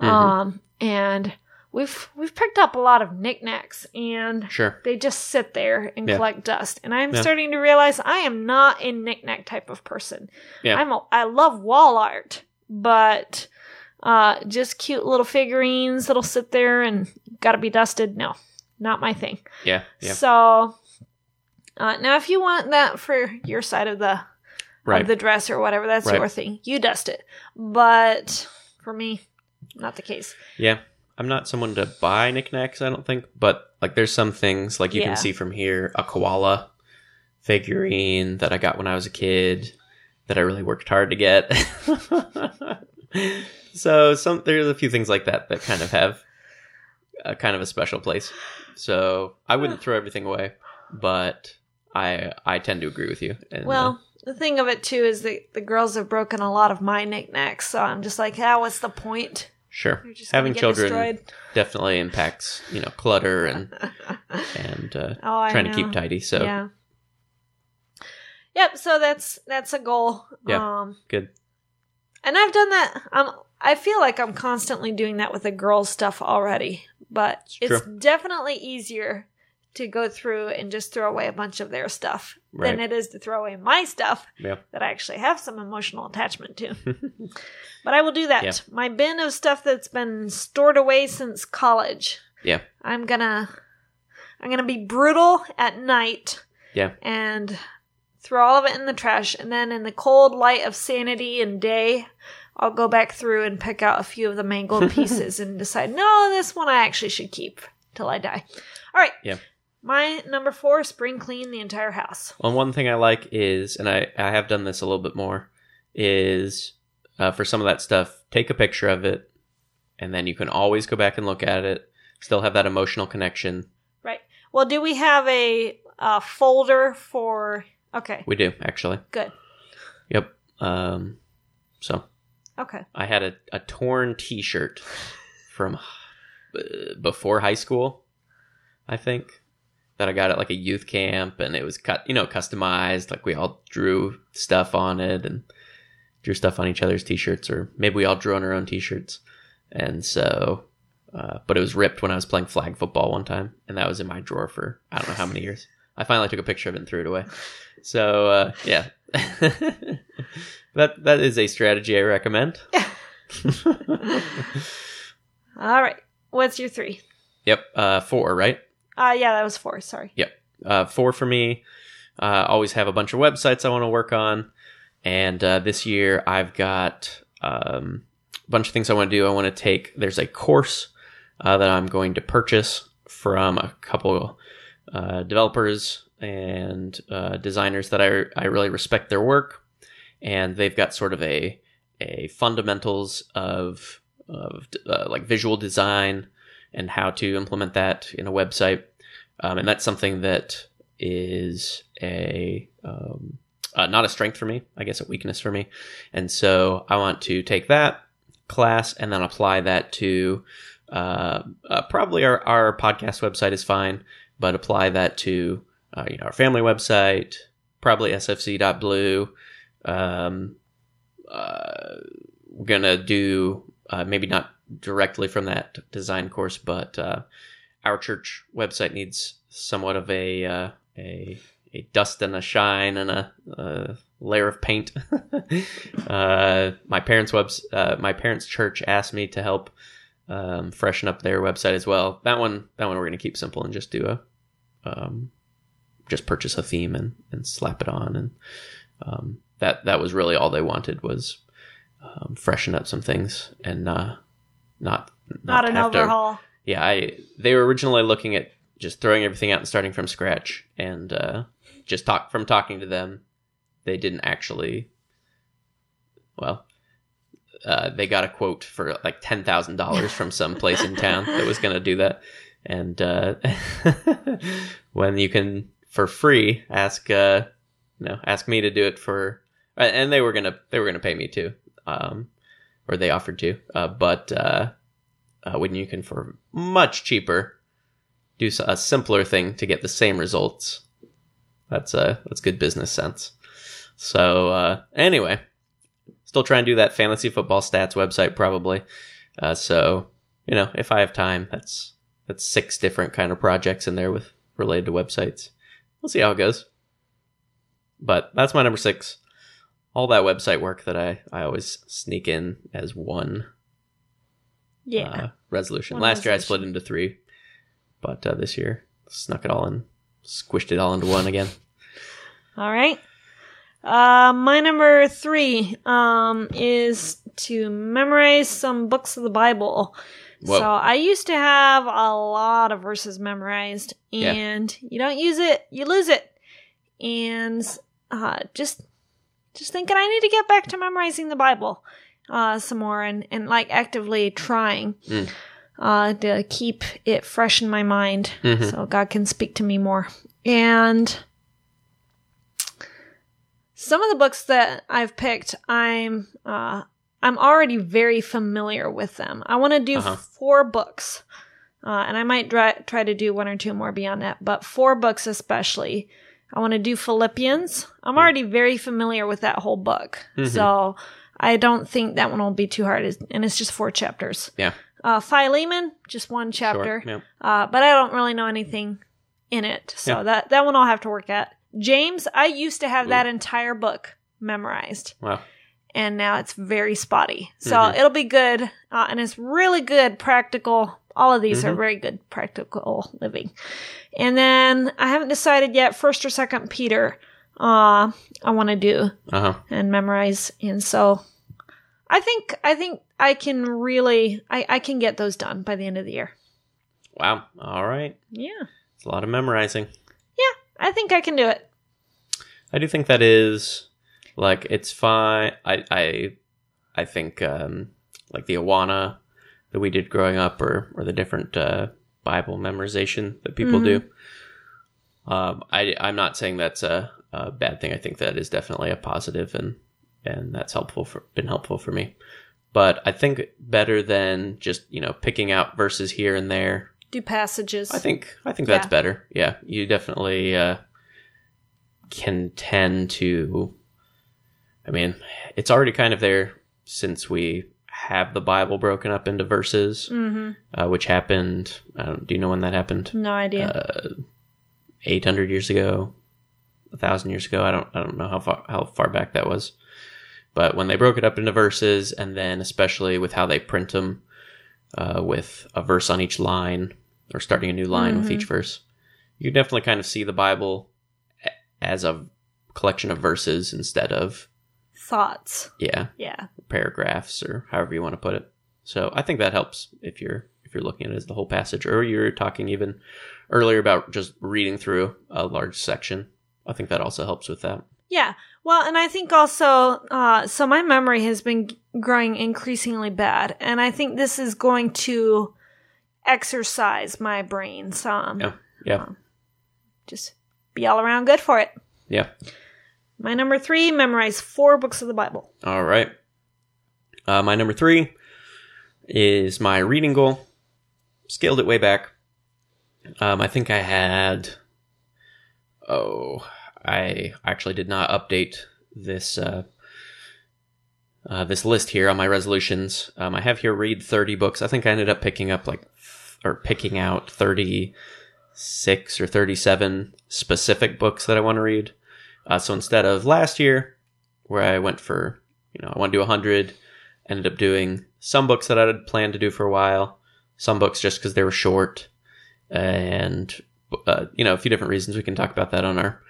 Mhm. Um, and we've we've picked up a lot of knickknacks and Sure. they just sit there and Yeah. collect dust. And I'm Yeah. starting to realize I am not a knickknack type of person. Yeah. I'm a, I love wall art, but uh, just cute little figurines that'll sit there and gotta be dusted. No, not my thing. Yeah. Yeah. So uh, now, if you want that for your side of the Right. of the dress or whatever, that's Right. your thing. You dust it. But for me, not the case. Yeah. I'm not someone to buy knickknacks, I don't think, but like there's some things like you Yeah. can see from here a koala figurine that I got when I was a kid that I really worked hard to get. so some there's a few things like that that kind of have a kind of a special place. So I wouldn't throw everything away, but I I tend to agree with you. And, uh, Well, the thing of it too is that the girls have broken a lot of my knickknacks, so I'm just like, ah, what's the point? Sure, having children destroyed. definitely impacts you know clutter and and uh, Oh, trying to keep tidy. So yeah. Yep. So that's that's a goal. Yeah. Um, good. and I've done that. Um, I feel like I'm constantly doing that with the girls' stuff already, but It's it's definitely easier to go through and just throw away a bunch of their stuff than it is to throw away my stuff Yeah. that I actually have some emotional attachment to. but I will do that. Yeah. My bin of stuff that's been stored away since college. Yeah. I'm gonna I'm gonna be brutal at night Yeah. and throw all of it in the trash and then in the cold light of sanity and day I'll go back through and pick out a few of the mangled pieces and decide no this one I actually should keep till I die. All right. Yeah. My number 4 spring clean the entire house. Well, one thing I like is, and I, I have done this a little bit more, is uh, for some of that stuff, take a picture of it, and then you can always go back and look at it. Still have that emotional connection. Right. Well, do we have a, a folder for Okay. We do actually. Good. Yep. Um, so Okay. I had a, a torn T-shirt from uh, before high school, I think, that I got at like a youth camp, and it was cut, you know, customized. Like we all drew stuff on it and drew stuff on each other's T-shirts, or maybe we all drew on our own T-shirts. And so, uh, but it was ripped when I was playing flag football one time, and that was in my drawer for I don't know how many years. I finally took a picture of it and threw it away. So uh, yeah, that that is a strategy I recommend. Yeah. All right. What's your 3? Yep, uh, four, right? Uh yeah, that was 4. Sorry. Yep. Uh, four for me. Uh, always have a bunch of websites I want to work on, and uh, this year I've got um, a bunch of things I want to do. I want to take. There's a course uh, that I'm going to purchase from a couple uh, developers and uh, designers that I I really respect their work, and they've got sort of a a fundamentals of of uh, like visual design and how to implement that in a website. Um, and that's something that is a um, uh, not a strength for me, I guess a weakness for me. And so I want to take that class and then apply that to uh, uh, probably our, our podcast website is fine, but apply that to uh, you know our family website, probably sfc.blue. Um, uh, we're gonna do uh, maybe not directly from that design course, but uh, our church website needs somewhat of a uh, a a dust and a shine and a, a layer of paint. uh, my parents' webs uh, my parents' church asked me to help um, freshen up their website as well. That one that one we're gonna keep simple and just do a um, just purchase a theme and, and slap it on and um, that that was really all they wanted was um, freshen up some things and uh, not Not, an have to- overhaul. yeah, I they were originally looking at just throwing everything out and starting from scratch, and uh, just talk from talking to them, they didn't actually. Well, uh, they got a quote for like ten thousand dollars from some place in town that was going to do that, and uh, when you can for free ask, uh, you know, ask me to do it for, and they were gonna they were gonna pay me too, um, or they offered to, uh, but uh, uh, when you can for much cheaper do a simpler thing to get the same results, that's uh that's good business sense. So uh, anyway, still trying to do that fantasy football stats website probably. Uh, so you know, if I have time, that's that's six different kind of projects in there with related to websites. We'll see how it goes. But that's my number six. All that website work that I, I always sneak in as one Yeah. uh, resolution. One Last year I split into three, but uh, this year snuck it all in, squished it all into one again. All right. Uh, my number three um, is to memorize some books of the Bible. Whoa. So I used to have a lot of verses memorized, Yeah. and you don't use it, you lose it. And uh, just just thinking I need to get back to memorizing the Bible uh, some more, and and like actively trying Mm. uh, to keep it fresh in my mind, Mhm. so God can speak to me more. And some of the books that I've picked, I'm uh, I'm already very familiar with them. I want to do Uh-huh. four books, uh, and I might dry, try to do one or two more beyond that, but four books especially. I want to do Philippians. I'm already very familiar with that whole book, Mhm. so I don't think that one will be too hard. And it's just four chapters. Yeah. Uh, Philemon, just one chapter, Sure. Yeah. uh, but I don't really know anything in it, so Yeah. that that one I'll have to work at. James, I used to have that entire book memorized Wow. and now it's very spotty. So Mhm. it'll be good, uh, and it's really good practical. All of these are Mhm. very good practical living. And then I haven't decided yet, first or second Peter. Uh, I want to do Uh huh. and memorize, and so I think I think I can really I, I can get those done by the end of the year. Wow. All right. Yeah, It's a lot of memorizing. Yeah. I think I can do it. I do think that is like it's fine. I I I think um, like the Awana that we did growing up, or or the different uh, Bible memorization that people do. Um, I I'm not saying that's a, a bad thing. I think that is definitely a positive, and and that's helpful for been helpful for me. But I think better than just you know picking out verses here and there Do passages. I think I think that's better. Yeah, you definitely uh, can tend to. I mean, it's already kind of there since we have the Bible broken up into verses, hmm uh, which happened. I don't, do you know when that happened? No idea. Uh, Eight hundred years ago, a thousand years ago. I don't. I don't know how far how far back that was. But when they broke it up into verses, and then especially with how they print them, uh, with a verse on each line or starting a new line with Mhm. each verse, you definitely kind of see the Bible as a collection of verses instead of Thoughts. yeah Yeah. paragraphs or however you want to put it. So I think that helps if you're if you're looking at it as the whole passage, or you're talking even earlier about just reading through a large section. I think that also helps with that. Yeah. Well, and I think also, uh, so my memory has been growing increasingly bad, and I think this is going to exercise my brain some. Yeah. Yeah, Just be all around good for it. yeah. My number three, memorize four books of the Bible. All right. Uh, my number three is my reading goal. Scaled it way back. Um, I think I had. Oh, I actually did not update this uh, uh, this list here on my resolutions. Um, I have here read thirty books. I think I ended up picking up like or picking out thirty six or thirty seven specific books that I want to read. Uh, so instead of last year, where I went for you know I want to do hundred, ended up doing some books that I had planned to do for a while, some books just because they were short, and uh, you know a few different reasons. We can talk about that on our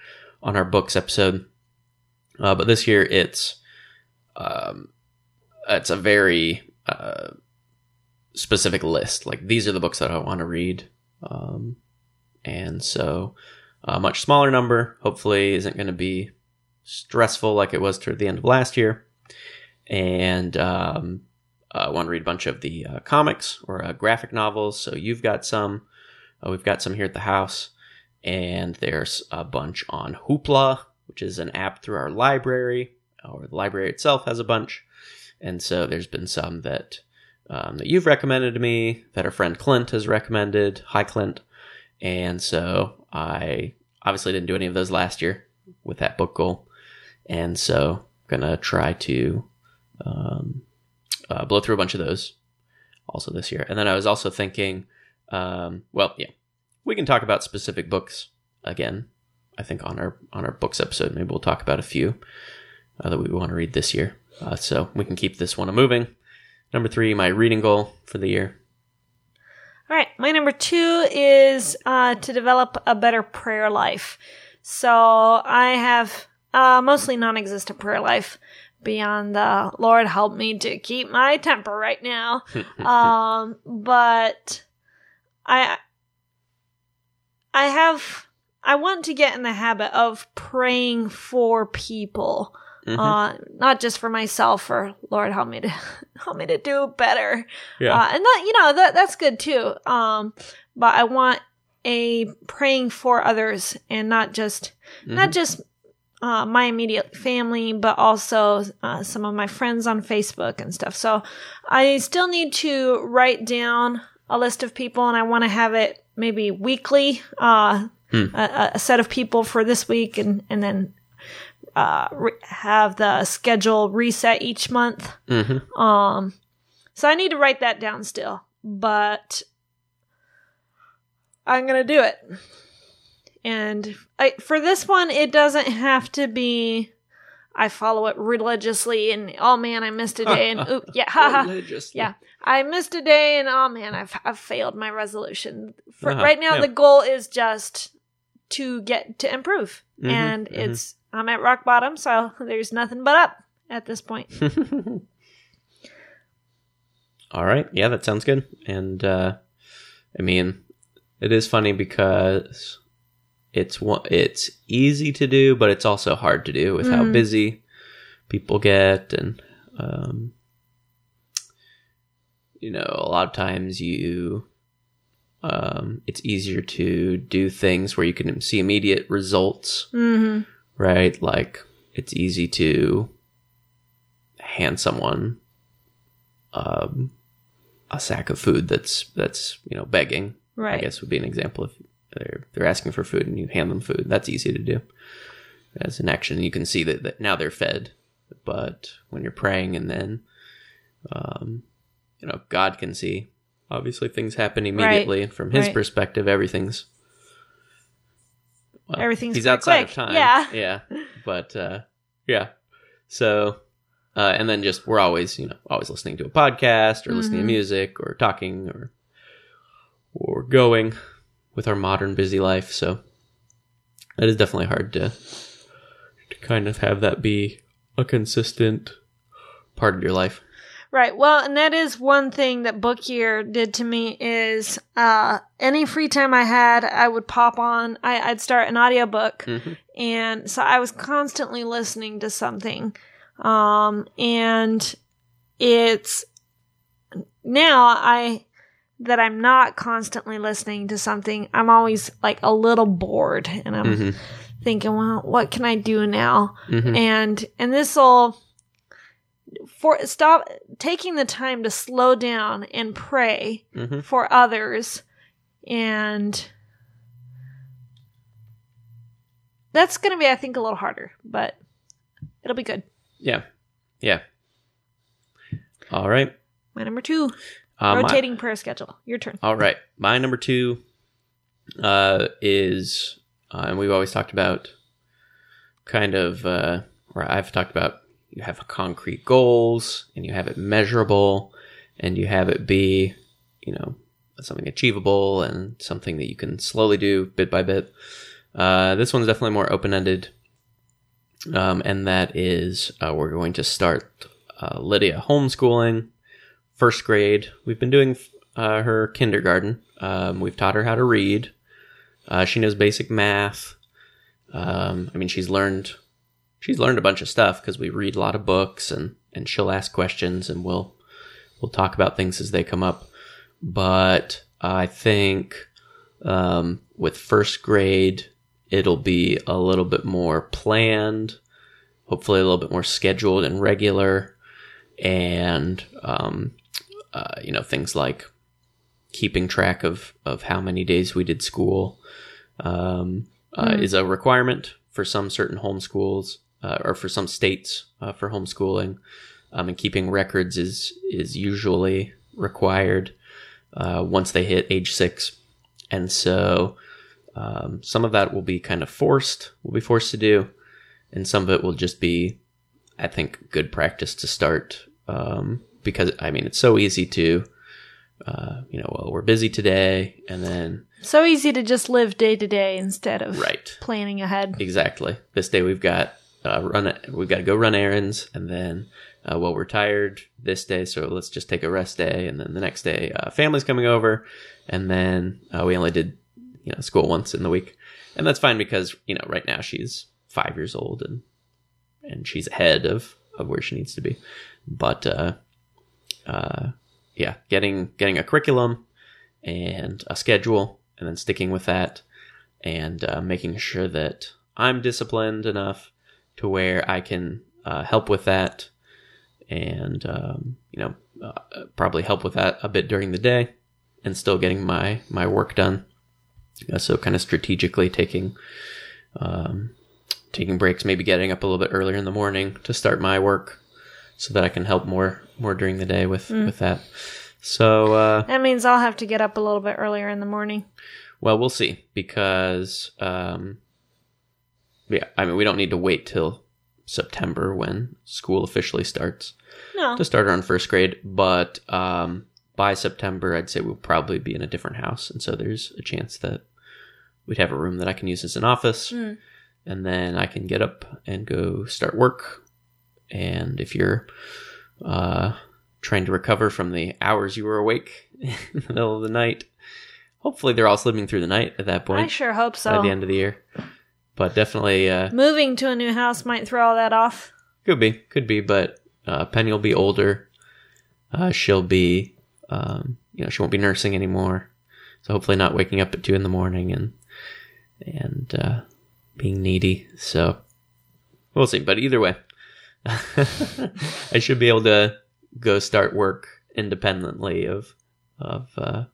on our books episode. Uh, but this year it's um, it's a very uh, specific list. Like these are the books that I want to read, um, and so a much smaller number. Hopefully, isn't going to be stressful like it was toward the end of last year. And um, I want to read a bunch of the uh, comics or uh, graphic novels. So you've got some. Uh, we've got some here at the house, and there's a bunch on Hoopla, which is an app through our library, or the library itself has a bunch. And so there's been some that um, that you've recommended to me, that our friend Clint has recommended. Hi, Clint. And so I obviously didn't do any of those last year with that book goal, and so I'm gonna try to um, uh, blow through a bunch of those also this year. And then I was also thinking, um, well, yeah, we can talk about specific books again. I think on our on our books episode, maybe we'll talk about a few uh, that we want to read this year. Uh, so we can keep this one moving. Number three, my reading goal for the year. All right, my number two is uh, to develop a better prayer life. So I have uh, mostly non-existent prayer life beyond the Lord help me to keep my temper right now. um, but I I have I want to get in the habit of praying for people. Mhm. Uh, not just for myself or Lord help me to help me to do better. yeah. Uh, and that you know that that's good too. Um, but I want a praying for others and not just not Mhm. just uh, my immediate family, but also uh, some of my friends on Facebook and stuff. So I still need to write down a list of people, and I want to have it maybe weekly. Uh, Hmm. a, a set of people for this week, and and then. Uh, re- have the schedule reset each month. Mhm. Um, so I need to write that down still, but I'm gonna do it. And I, for this one, it doesn't have to be. I follow it religiously, and oh man, I missed a day, and oop, yeah, haha, Religiously. yeah, I missed a day, and oh man, I've I've failed my resolution. For Uh-huh, right now, yeah. the goal is just to get to improve, Mhm, and mhm. it's I'm at rock bottom, so there's nothing but up at this point. All right. Yeah, that sounds good. And uh, I mean, it is funny because it's it's easy to do, but it's also hard to do with how Mhm. busy people get, and um, you know, a lot of times you. Um, it's easier to do things where you can see immediate results hmm right? Like it's easy to hand someone um, a sack of food that's that's you know begging. Right. I guess would be an example if they're they're asking for food and you hand them food. That's easy to do as an action. You can see that, that now they're fed. But when you're praying and then, um, you know, God can see. Obviously, things happen immediately, and from His Right. perspective, everything's well, Everything's he's outside quick. of time. Yeah. yeah. But uh, yeah, so uh, and then just we're always you know always listening to a podcast or listening to Mhm. music or talking or or going with our modern busy life. So it is definitely hard to to kind of have that be a consistent part of your life. Right. Well, and that is one thing that Book Year did to me is uh any free time I had, I would pop on I, I'd start an audiobook Mhm. and so I was constantly listening to something. Um and it's now I that I'm not constantly listening to something, I'm always like a little bored and I'm Mhm. thinking, well, what can I do now? Mhm. and and this will for stop taking the time to slow down and pray Mhm. for others and that's going to be i think a little harder but it'll be good Yeah, yeah. All right. my number two Um, I- rotating prayer schedule your turn All right. My number two uh, is, uh, and we've always talked about kind of, uh, or I've talked about you have concrete goals and you have it measurable and you have it be, you know, something achievable and something that you can slowly do bit by bit. Uh, this one's definitely more open ended. Um, and that is, uh, we're going to start uh, Lydia homeschooling, first grade. We've been doing uh, her kindergarten. Um, we've taught her how to read, Uh, she knows basic math. Um, I mean, she's learned she's learned a bunch of stuff because we read a lot of books and and she'll ask questions and we'll we'll talk about things as they come up. But I think um, with first grade, it'll be a little bit more planned, hopefully a little bit more scheduled and regular, and um, uh, you know things like keeping track of of how many days we did school um, uh, is a requirement for some certain homeschools uh, or for some states uh, for homeschooling, um, and keeping records is is usually required uh, once they hit age six, and so um, some of that will be kind of forced. We'll be forced to do, and some of it will just be, I think, good practice to start. Um, because I mean, it's so easy to, uh, you know, well, we're busy today, and then So easy to just live day to day instead of right, planning ahead. exactly. This day we've got uh, run, we've got to go run errands, and then. Uh, well, we're tired this day, so let's just take a rest day. And then the next day, uh, family's coming over, and then uh, we only did you know school once in the week, and that's fine because you know right now she's five years old and and she's ahead of of where she needs to be. But uh, uh, yeah, getting getting a curriculum and a schedule, and then sticking with that, and making sure that I'm disciplined enough to where I can uh, help with that, and um, you know uh, probably help with that a bit during the day, and still getting my my work done. Uh, so kind of strategically taking um, taking breaks, maybe getting up a little bit earlier in the morning to start my work, so that I can help more more during the day with with that. So uh, That means I'll have to get up a little bit earlier in the morning. well, we'll see because um, yeah, I mean we don't need to wait till September when school officially starts No. to start on first grade, but um, by September, I'd say we'll probably be in a different house, and so there's a chance that we'd have a room that I can use as an office, Mm. and then I can get up and go start work. And if you're uh, trying to recover from the hours you were awake in the middle of the night, hopefully they're all sleeping through the night at that point. I sure hope so. by the end of the year. But definitely, uh, Moving to a new house might throw all that off. Could be, could be, but uh, Penny will be older. Uh, she'll be, um, you know, she won't be nursing anymore, so hopefully not waking up at two in the morning and and uh, being needy. So we'll see. But either way, I should be able to go start work independently of of uh,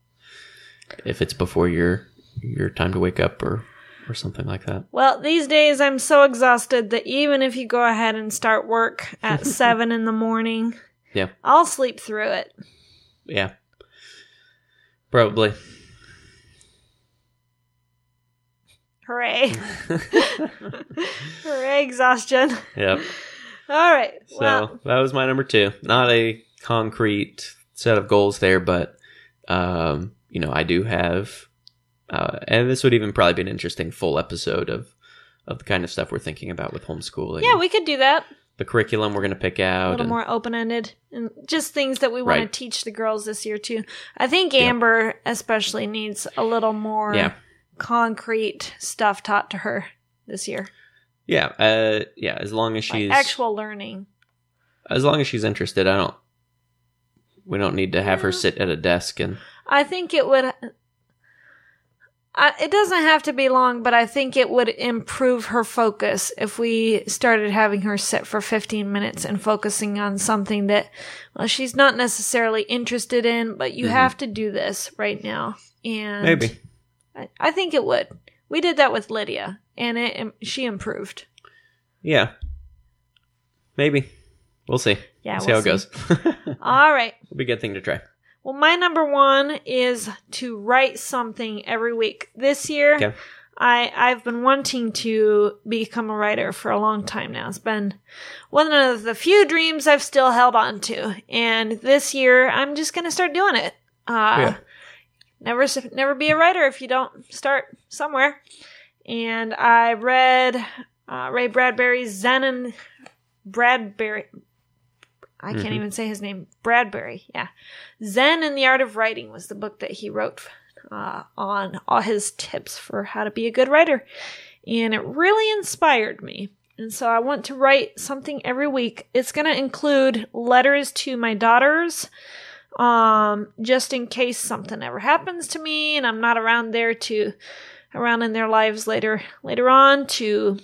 if it's before your your time to wake up or or something like that. Well, these days I'm so exhausted that even if you go ahead and start work at seven in the morning, Yeah. I'll sleep through it. Yeah. Probably. Hooray. Hooray, exhaustion. Yep. All right. So well, that was my number two. Not a concrete set of goals there, but um, you know, I do have, uh, and this would even probably be an interesting full episode of of the kind of stuff we're thinking about with homeschooling. yeah, we could do that. the curriculum we're going to pick out. A little and- more open ended and just things that we want Right. to teach the girls this year, too. I think Amber especially needs a little more Yeah. concrete stuff taught to her this year. yeah, uh, yeah. As long as Like she's actual learning. as long as she's interested, I don't. We don't need to have her sit at a desk and I think it would. I, it doesn't have to be long, but I think it would improve her focus if we started having her sit for 15 minutes and focusing on something that, well, she's not necessarily interested in, but you Mhm. have to do this right now. And maybe. I, I think it would. We did that with Lydia, and it she improved. Yeah. Maybe. We'll see. Yeah, We'll see we'll how it goes. All right. It'll be a good thing to try. Well, my number one is to write something every week. This year, Okay. I I've been wanting to become a writer for a long time now. It's been one of the few dreams I've still held on to, and this year I'm just gonna start doing it. Uh, Yeah. Never never be a writer if you don't start somewhere. And I read uh, Ray Bradbury's Zen and Bradbury. I can't Mhm. even say his name. Bradbury, yeah. Zen and the Art of Writing was the book that he wrote uh, on all his tips for how to be a good writer. And it really inspired me. And so I want to write something every week. It's going to include letters to my daughters, um, just in case something ever happens to me and I'm not around there to, around in their lives later, later on to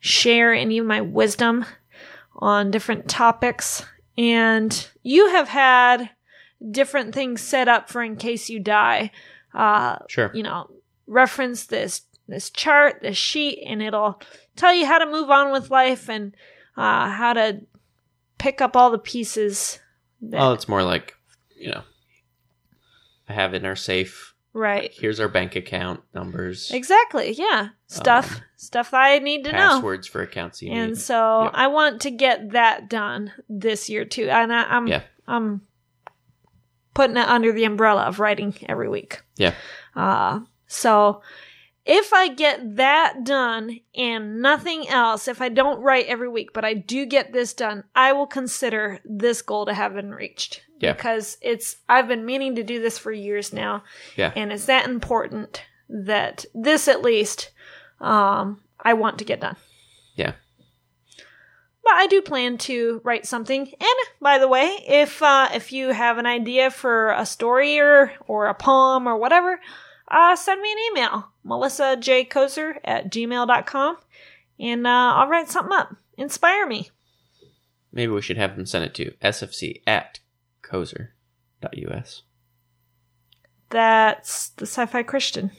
share any of my wisdom on different topics. And you have had different things set up for in case you die. Uh, Sure. you know, reference this this chart, this sheet, and it'll tell you how to move on with life and uh, how to pick up all the pieces. That, Well, it's more like, you know, I have in our safe. Right. Here's our bank account numbers, Exactly. Yeah. Stuff. Um, stuff that I need to know. passwords for accounts you And need. so. I want to get that done this year too. And I, I'm Yeah. I'm putting it under the umbrella of writing every week. Yeah. Uh so if I get that done and nothing else, if I don't write every week, but I do get this done, I will consider this goal to have been reached. Yeah. Because it's I've been meaning to do this for years now. Yeah. And it's that important that this at least um I want to get done. Yeah. But I do plan to write something. And by the way, if uh, if you have an idea for a story or, or a poem or whatever, uh, send me an email, melissa j melissajkoser at gmail.com, and uh, I'll write something up. Inspire me. Maybe we should have them send it to sfc at koser.us. That's the sci-fi Christian.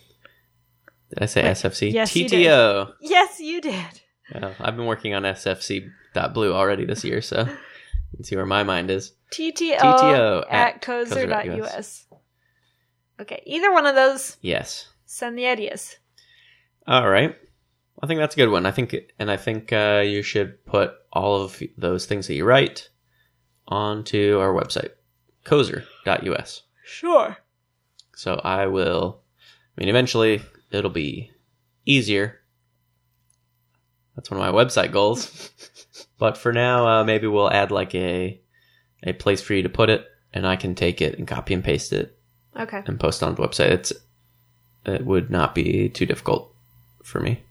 Did I say Wait, SFC? yes, you did. TTO. Yes, you did. Well, I've been working on SFC.blue already this year, so you can see where my mind is. TTO, TTO at at koser.us. Okay, either one of those, Yes. send the ideas. All right. I think that's a good one. I think, and I think uh, you should put all of those things that you write onto our website, koser.us. Sure. So I will. I mean, eventually it'll be easier. That's one of my website goals. but for now, uh, maybe we'll add like a a place for you to put it, and I can take it and copy and paste it Okay. and post on the website. It's it would not be too difficult for me.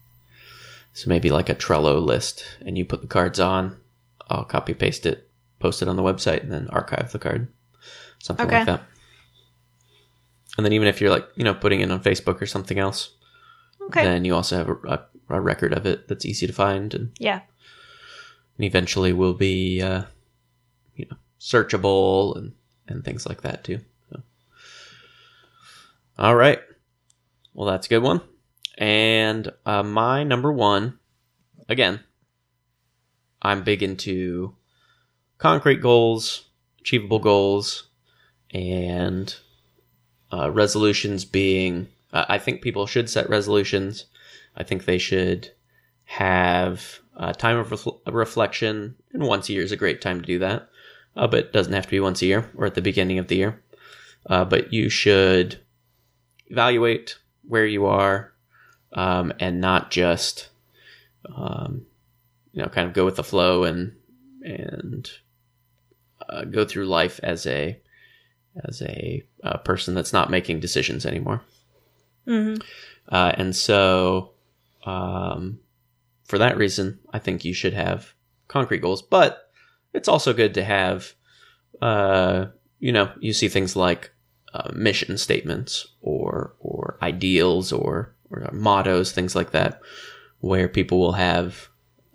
So maybe like a Trello list, and you put the cards on. I'll copy paste it, post it on the website, and then archive the card, something Okay. like that. And then even if you're like you know putting it on Facebook or something else, Okay. then you also have a, a, a record of it that's easy to find, and, yeah. and eventually will be uh, you know searchable and and things like that too. So. All right, well that's a good one. And uh, my number one, again, I'm big into concrete goals, achievable goals, and uh, resolutions being. Uh, I think people should set resolutions. I think they should have a time of refl- reflection, and once a year is a great time to do that. Uh, but it doesn't have to be once a year or at the beginning of the year. Uh, but you should evaluate where you are um, and not just, um, you know, kind of go with the flow and and uh, go through life as a as a uh, person that's not making decisions anymore. hmm Uh, and so, um, for that reason, I think you should have concrete goals. But it's also good to have, uh, you know, you see things like uh, mission statements or or ideals or or mottos, things like that, where people will have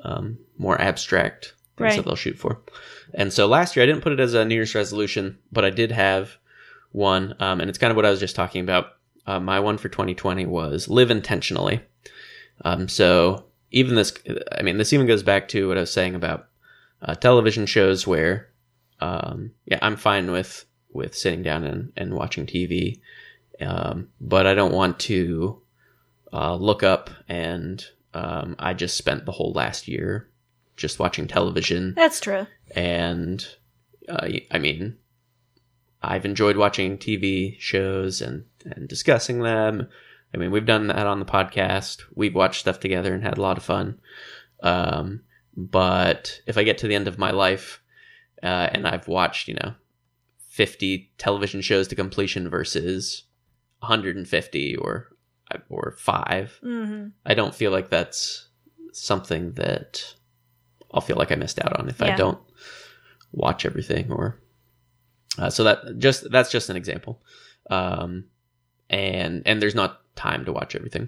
um, more abstract things Right. that they'll shoot for. And so last year I didn't put it as a New Year's resolution, but I did have one, um, and it's kind of what I was just talking about. Uh, my one for 2020 was live intentionally. Um, so even this, I mean, this even goes back to what I was saying about uh, television shows where, um, yeah, I'm fine with with sitting down and, and watching TV, um, but I don't want to uh, look up and um, I just spent the whole last year just watching television That's true. and uh, I mean, I've enjoyed watching TV shows and and discussing them. I mean, we've done that on the podcast. We've watched stuff together and had a lot of fun. Um, but if I get to the end of my life uh, and I've watched, you know, fifty television shows to completion versus 150 or or five. hmm I don't feel like that's something that I'll feel like I missed out on if I don't watch everything or uh, so that just that's just an example. Um and and there's not time to watch everything.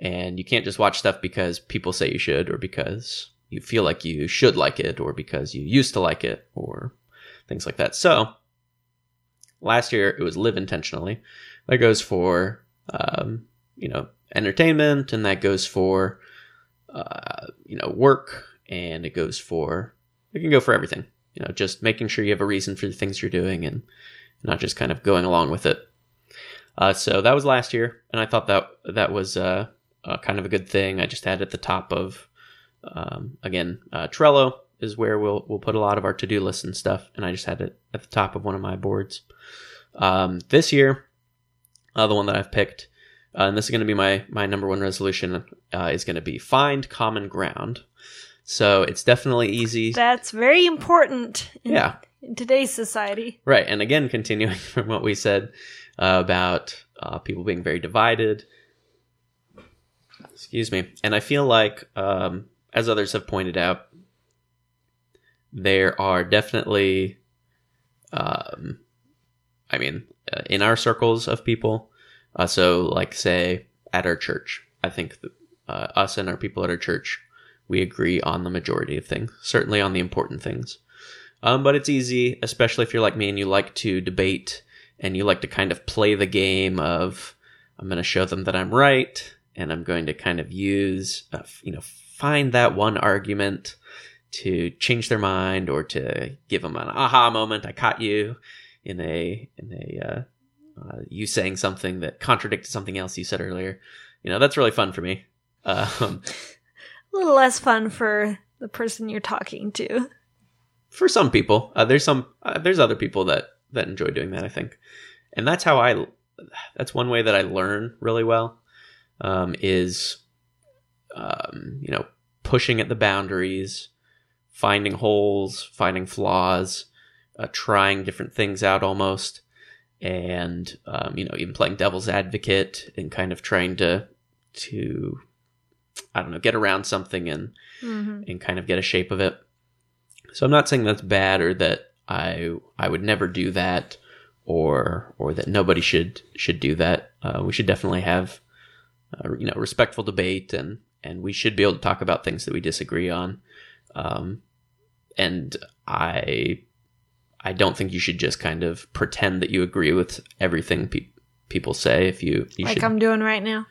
And you can't just watch stuff because people say you should or because you feel like you should like it or because you used to like it or things like that. So last year it was live intentionally. That goes for um you know entertainment and that goes for uh you know work and it goes for it can go for everything. You know just making sure you have a reason for the things you're doing and not just kind of going along with it. Uh, so that was last year and i thought that that was uh, uh, kind of a good thing. I just had at the top of um, again uh, trello is where we'll we'll put a lot of our to-do lists and stuff and i just had it at the top of one of my boards. Um, this year uh, the one that i've picked uh, and this is going to be my my number one resolution uh, is going to be find common ground so it's definitely easy That's very important in, yeah in today's society. Right. And again, continuing from what we said uh, about uh, people being very divided. Excuse me. And I feel like, um, as others have pointed out, there are definitely, um, I mean, uh, in our circles of people, uh, so like say at our church, I think uh, us and our people at our church, we agree on the majority of things, certainly on the important things. Um, but it's easy, especially if you're like me and you like to debate and you like to kind of play the game of I'm going to show them that I'm right and I'm going to kind of use, uh, you know, find that one argument to change their mind or to give them an aha moment. I caught you in a in a uh, uh, you saying something that contradicted something else you said earlier. You know, that's really fun for me. Um, A little less fun for the person you're talking to. for some people uh, there's some uh, there's other people that that enjoy doing that i think and that's how i that's one way that i learn really well um, is um, you know pushing at the boundaries finding holes finding flaws uh, trying different things out almost and um, you know even playing devil's advocate and kind of trying to to i don't know get around something and hmm and kind of get a shape of it. So I'm not saying that's bad or that I I would never do that or or that nobody should should do that. Uh, we should definitely have uh, you know respectful debate and and we should be able to talk about things that we disagree on. Um, and I I don't think you should just kind of pretend that you agree with everything pe- people say. If you you Like should I'm doing right now.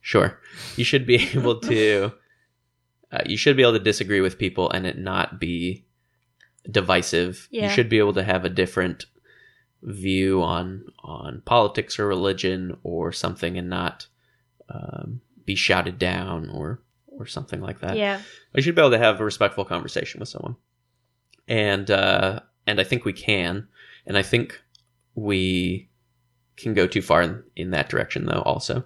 Sure. You should be able to uh, you should be able to disagree with people and it not be divisive. You should be able to have a different view on on politics or religion or something and not um, be shouted down or or something like that. yeah. I should be able to have a respectful conversation with someone, and uh, and I think we can, and I think we can go too far in, in that direction though. Also,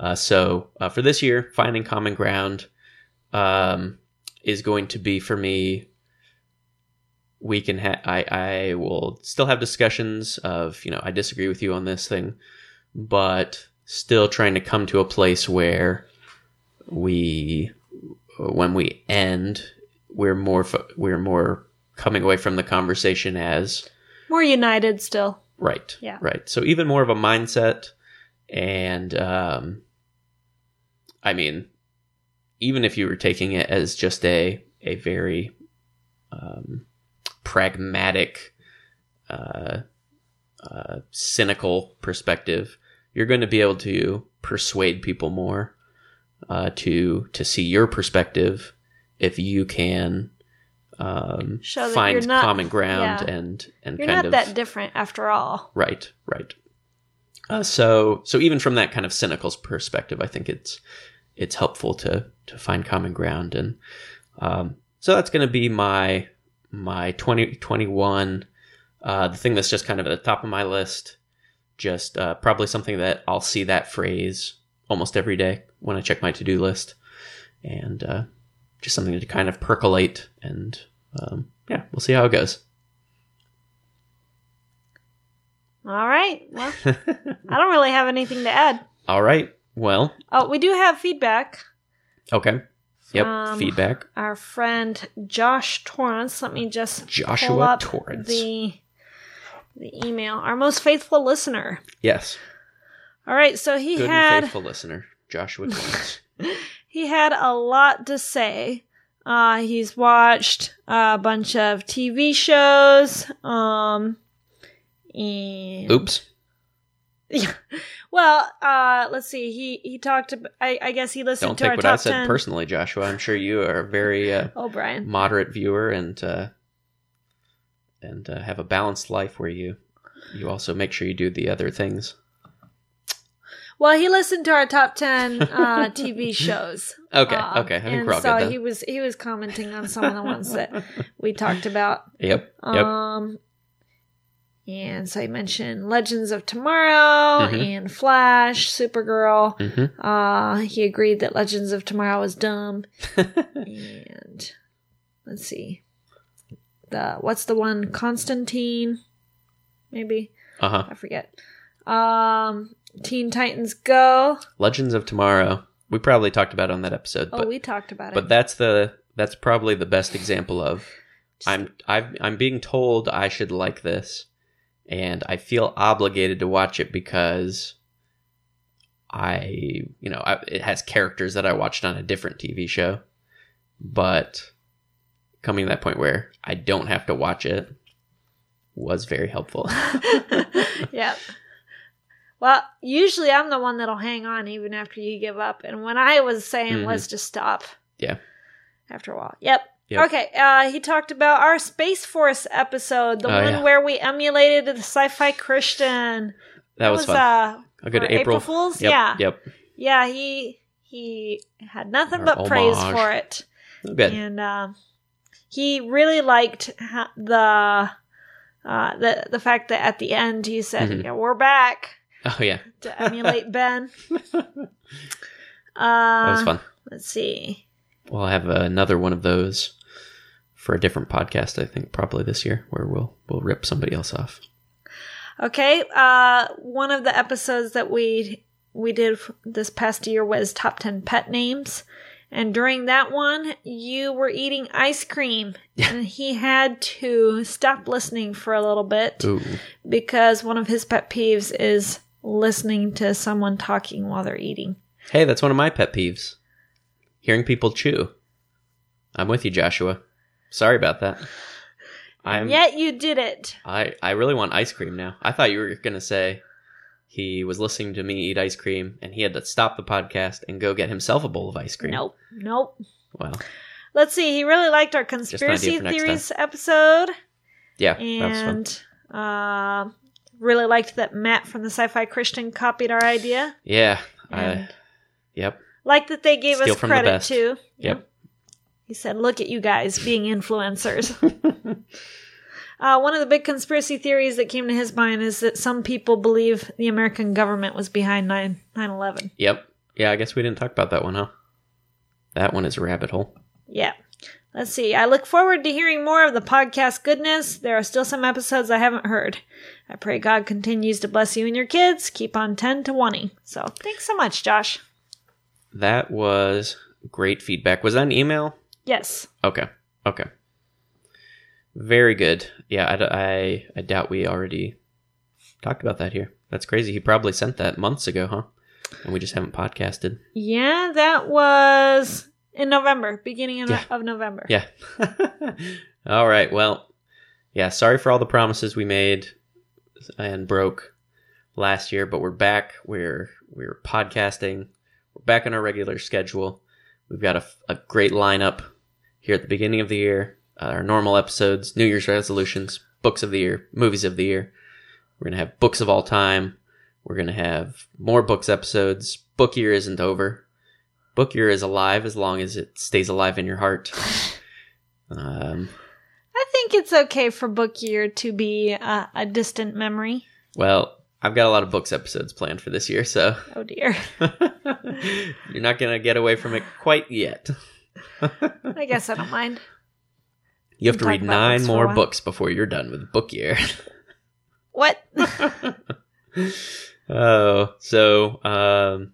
uh, so uh, for this year, finding common ground um, is going to be for me. We can ha- I I will still have discussions of you know I disagree with you on this thing, but still trying to come to a place where we when we end we're more we're more coming away from the conversation as More united still. Right Yeah. right so even more of a mindset and um i mean even if you were taking it as just a a very um pragmatic uh uh cynical perspective you're going to be able to persuade people more uh, to to see your perspective if you can um, find not- common ground yeah. and and You're kind not of that different after all. right right uh, so so even from that kind of cynical perspective i think it's it's helpful to to find common ground and um, so that's going to be my my 2021 uh, the thing that's just kind of at the top of my list just uh, probably something that i'll see that phrase almost every day when i check my to-do list and uh, just something to kind of percolate and um, yeah we'll see how it goes All right. Well, I don't really have anything to add. All right. Well, Oh, we do have feedback. okay. Yep. Feedback. Our friend Josh Torrance. Let me just pull Joshua up Torrance. the the email. Our most faithful listener. Yes. All right, so he Good and had faithful listener, Joshua Torrance. he had a lot to say. Uh, he's watched a bunch of TV shows. Um, and Oops. Yeah. Well, uh, let's see. He he talked. About, I I guess he listened Don't to take what I said 10. personally, Joshua. I'm sure you are a very uh, Oh, Brian. moderate viewer and uh, and uh, have a balanced life where you you also make sure you do the other things. Well, he listened to our top ten uh, TV shows. Okay. Um, okay. I think and we're all so good then. he was he was commenting on some of the ones that we talked about. Yep. Yep. Um, and so he mentioned Legends of Tomorrow Mhm. and Flash, Supergirl. hmm Uh, he agreed that Legends of Tomorrow was dumb. and let's see, the what's the one Constantine? Maybe uh huh. I forget. Um, Teen Titans Go. Legends of Tomorrow. We probably talked about it on that episode, Oh, but we talked about it. but that's the that's probably the best example of I'm I've, I'm being told I should like this, and I feel obligated to watch it because I you know I, it has characters that I watched on a different TV show, but coming to that point where I don't have to watch it was very helpful. yeah. Well, usually I'm the one that'll hang on even after you give up. And when I was saying, Mhm. let's just stop. Yeah. After a while. Yep. Yep. Okay. Uh, he talked about our Space Force episode, the Oh, one yeah. where we emulated the sci fi Christian. That, was, fun. Uh, a good April. April Fools? Yep, Yeah. Yep. yeah, he he had nothing Our but praise for it. Good. And uh, he really liked the. Uh, the the fact that at the end he said, Mhm. yeah, "We're back," Oh yeah, to emulate Ben. that Uh, was fun. Let's see. We'll have another one of those for a different podcast. I think probably this year, where we'll we'll rip somebody else off. Okay, uh, one of the episodes that we we did this past year was top ten pet names, and during that one, you were eating ice cream, and he had to stop listening for a little bit Ooh, because one of his pet peeves is listening to someone talking while they're eating. hey, that's one of my pet peeves. Hearing people chew. I'm with you, Joshua. Sorry about that. I'm. Yet you did it. I I really want ice cream now. I thought you were gonna say he was listening to me eat ice cream and he had to stop the podcast and go get himself a bowl of ice cream. Nope, nope. Well, Let's see. He really liked our conspiracy theories episode. yeah, that was fun. and uh, really liked that Matt from the Sci-Fi Christian copied our idea. Yeah. I, yep. Like that they gave Steal us credit too. Yep. He said, "Look at you guys being influencers." uh, one of the big conspiracy theories that came to his mind is that some people believe the American government was behind 9 11 Yep. Yeah, I guess we didn't talk about that one, huh? That one is a rabbit hole. Yeah. Let's see. I look forward to hearing more of the podcast goodness. There are still some episodes I haven't heard. I pray God continues to bless you and your kids. Keep on 10 to 1 So thanks so much, Josh. That was great feedback. Was that an email? Yes. Okay. Okay. Very good. Yeah, I I doubt we already talked about that here. That's crazy. He probably sent that months ago, huh? And we just haven't podcasted. Yeah, that was in November, beginning of, Yeah. of November. Yeah. all right. Well, yeah, sorry for all the promises we made and broke last year, but we're back. We're we're podcasting. We're back on our regular schedule. We've got a, a great lineup here at the beginning of the year. Uh, our normal episodes, New Year's resolutions, books of the year, movies of the year. We're going to have books of all time. We're going to have more books episodes. Book year isn't over. Book year is alive as long as it stays alive in your heart. Um, I think it's okay for book year to be a, a distant memory. well, I've got a lot of books episodes planned for this year, so Oh dear. you're not going to get away from it quite yet. I guess I don't mind. You have to read nine books for a more books before you're done with book year. What? Oh, so um,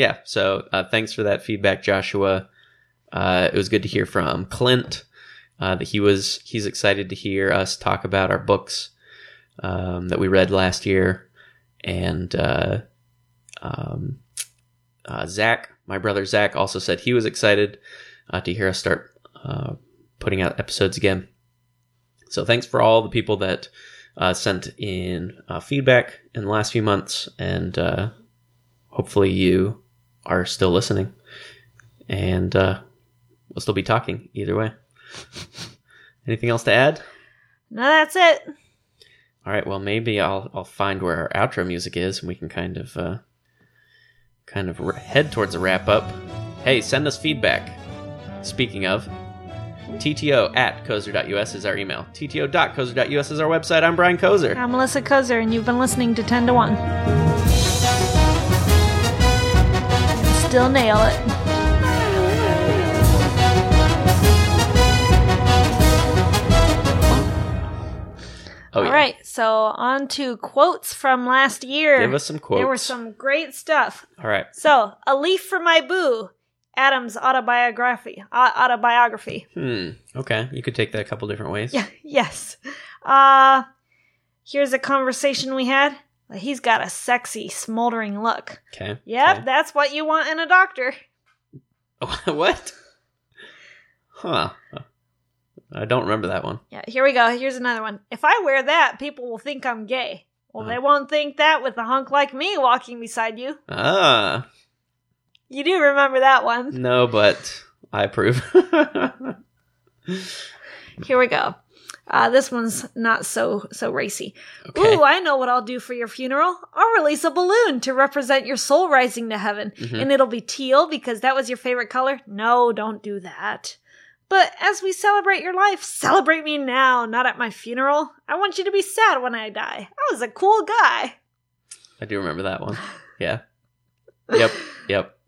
yeah. So uh, thanks for that feedback, Joshua. Uh, it was good to hear from Clint uh, that he was he's excited to hear us talk about our books um, that we read last year, and uh, um, uh, Zach, my brother Zach, also said he was excited uh, to hear us start putting out episodes again. So thanks for all the people that sent in feedback in the last few months, and hopefully you are still listening, and uh, we'll still be talking either way. Anything else to add? No, that's it. All right. Well, maybe I'll I'll find where our outro music is, and we can kind of uh, kind of head towards a wrap up. Hey, send us feedback. Speaking of, TTO at Koser.us is our email. TTO.Koser.us is our website. I'm Brian Koser. I'm Melissa Koser, and you've been listening to 10 to 1. Still nail it. Oh, All right, so on to quotes from last year. Give us some quotes. There were some great stuff. All right. So, A Leaf for My Boo, Adam's autobiography. Autobiography. Hmm. Okay. You could take that a couple different ways. Yeah, yes. Uh, here's a conversation we had. He's got a sexy, smoldering look. Okay. Yep, okay. that's what you want in a doctor. what? Huh. I don't remember that one. Yeah, here we go. Here's another one. If I wear that, people will think I'm gay. Well, they won't think that with a hunk like me walking beside you. Ah. You do remember that one. No, but I approve. Here we go. Uh, this one's not so so racy. okay. Ooh, I know what I'll do for your funeral. I'll release a balloon to represent your soul rising to heaven. Mhm. And it'll be teal because that was your favorite color. No, don't do that. But as we celebrate your life, celebrate me now, not at my funeral. I want you to be sad when I die. I was a cool guy. I do remember that one. Yeah. Yep. Yep.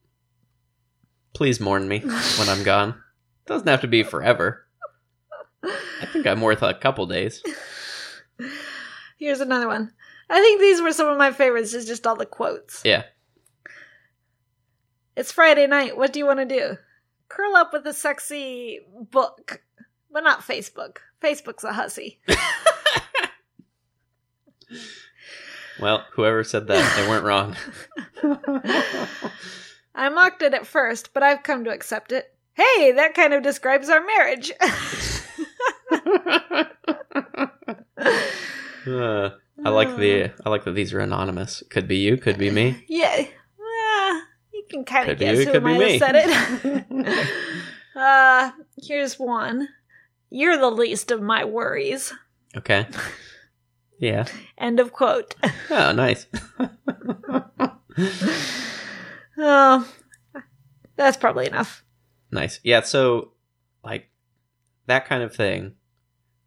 Please mourn me when I'm gone. Doesn't have to be forever. I think I'm worth a couple days. Here's another one. I think these were some of my favorites, is just all the quotes. Yeah. It's Friday night. What do you want to do? Curl up with a sexy book. But not Facebook. Facebook's a hussy. Well, whoever said that, they weren't wrong. I mocked it at first, but I've come to accept it. Hey, that kind of describes our marriage. Uh, I like the I like that these are anonymous. Could be you, could be me. yeah. Uh, you can kind of guess you, who might have said it. uh, here's one. You're the least of my worries. Okay. Yeah. End of quote. Oh, nice. Oh, that's probably enough. Nice. Yeah, so like that kind of thing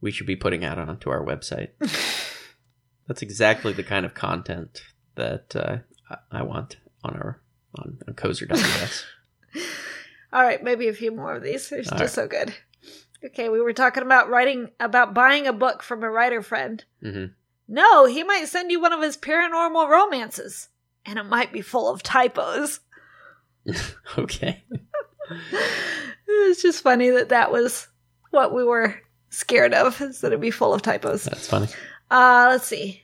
we should be putting out onto our website. That's exactly the kind of content that uh, I- want on our on, on Koser.us. All right, maybe a few more of these. They're just so good. Okay, we were talking about writing about buying a book from a writer friend. hmm No, he might send you one of his paranormal romances, and it might be full of typos. Okay. It's just funny that that was what we were scared of, is that it'd be full of typos. That's funny. Uh, let's see.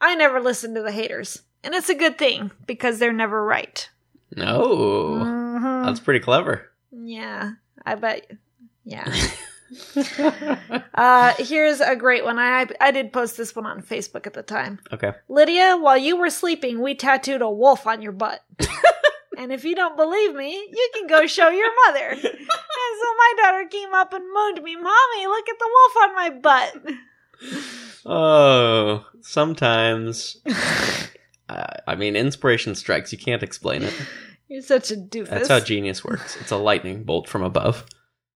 I never listen to the haters, and it's a good thing because they're never right. No. Mhm. That's pretty clever. Yeah, I bet. Yeah. uh, here's a great one. I I did post this one on Facebook at the time. Okay. Lydia, while you were sleeping, we tattooed a wolf on your butt. and if you don't believe me, you can go show your mother. and so my daughter came up and moaned me, "Mommy, look at the wolf on my butt." Oh, sometimes. I I mean, inspiration strikes. You can't explain it. You're such a doofus. That's how genius works. It's a lightning bolt from above.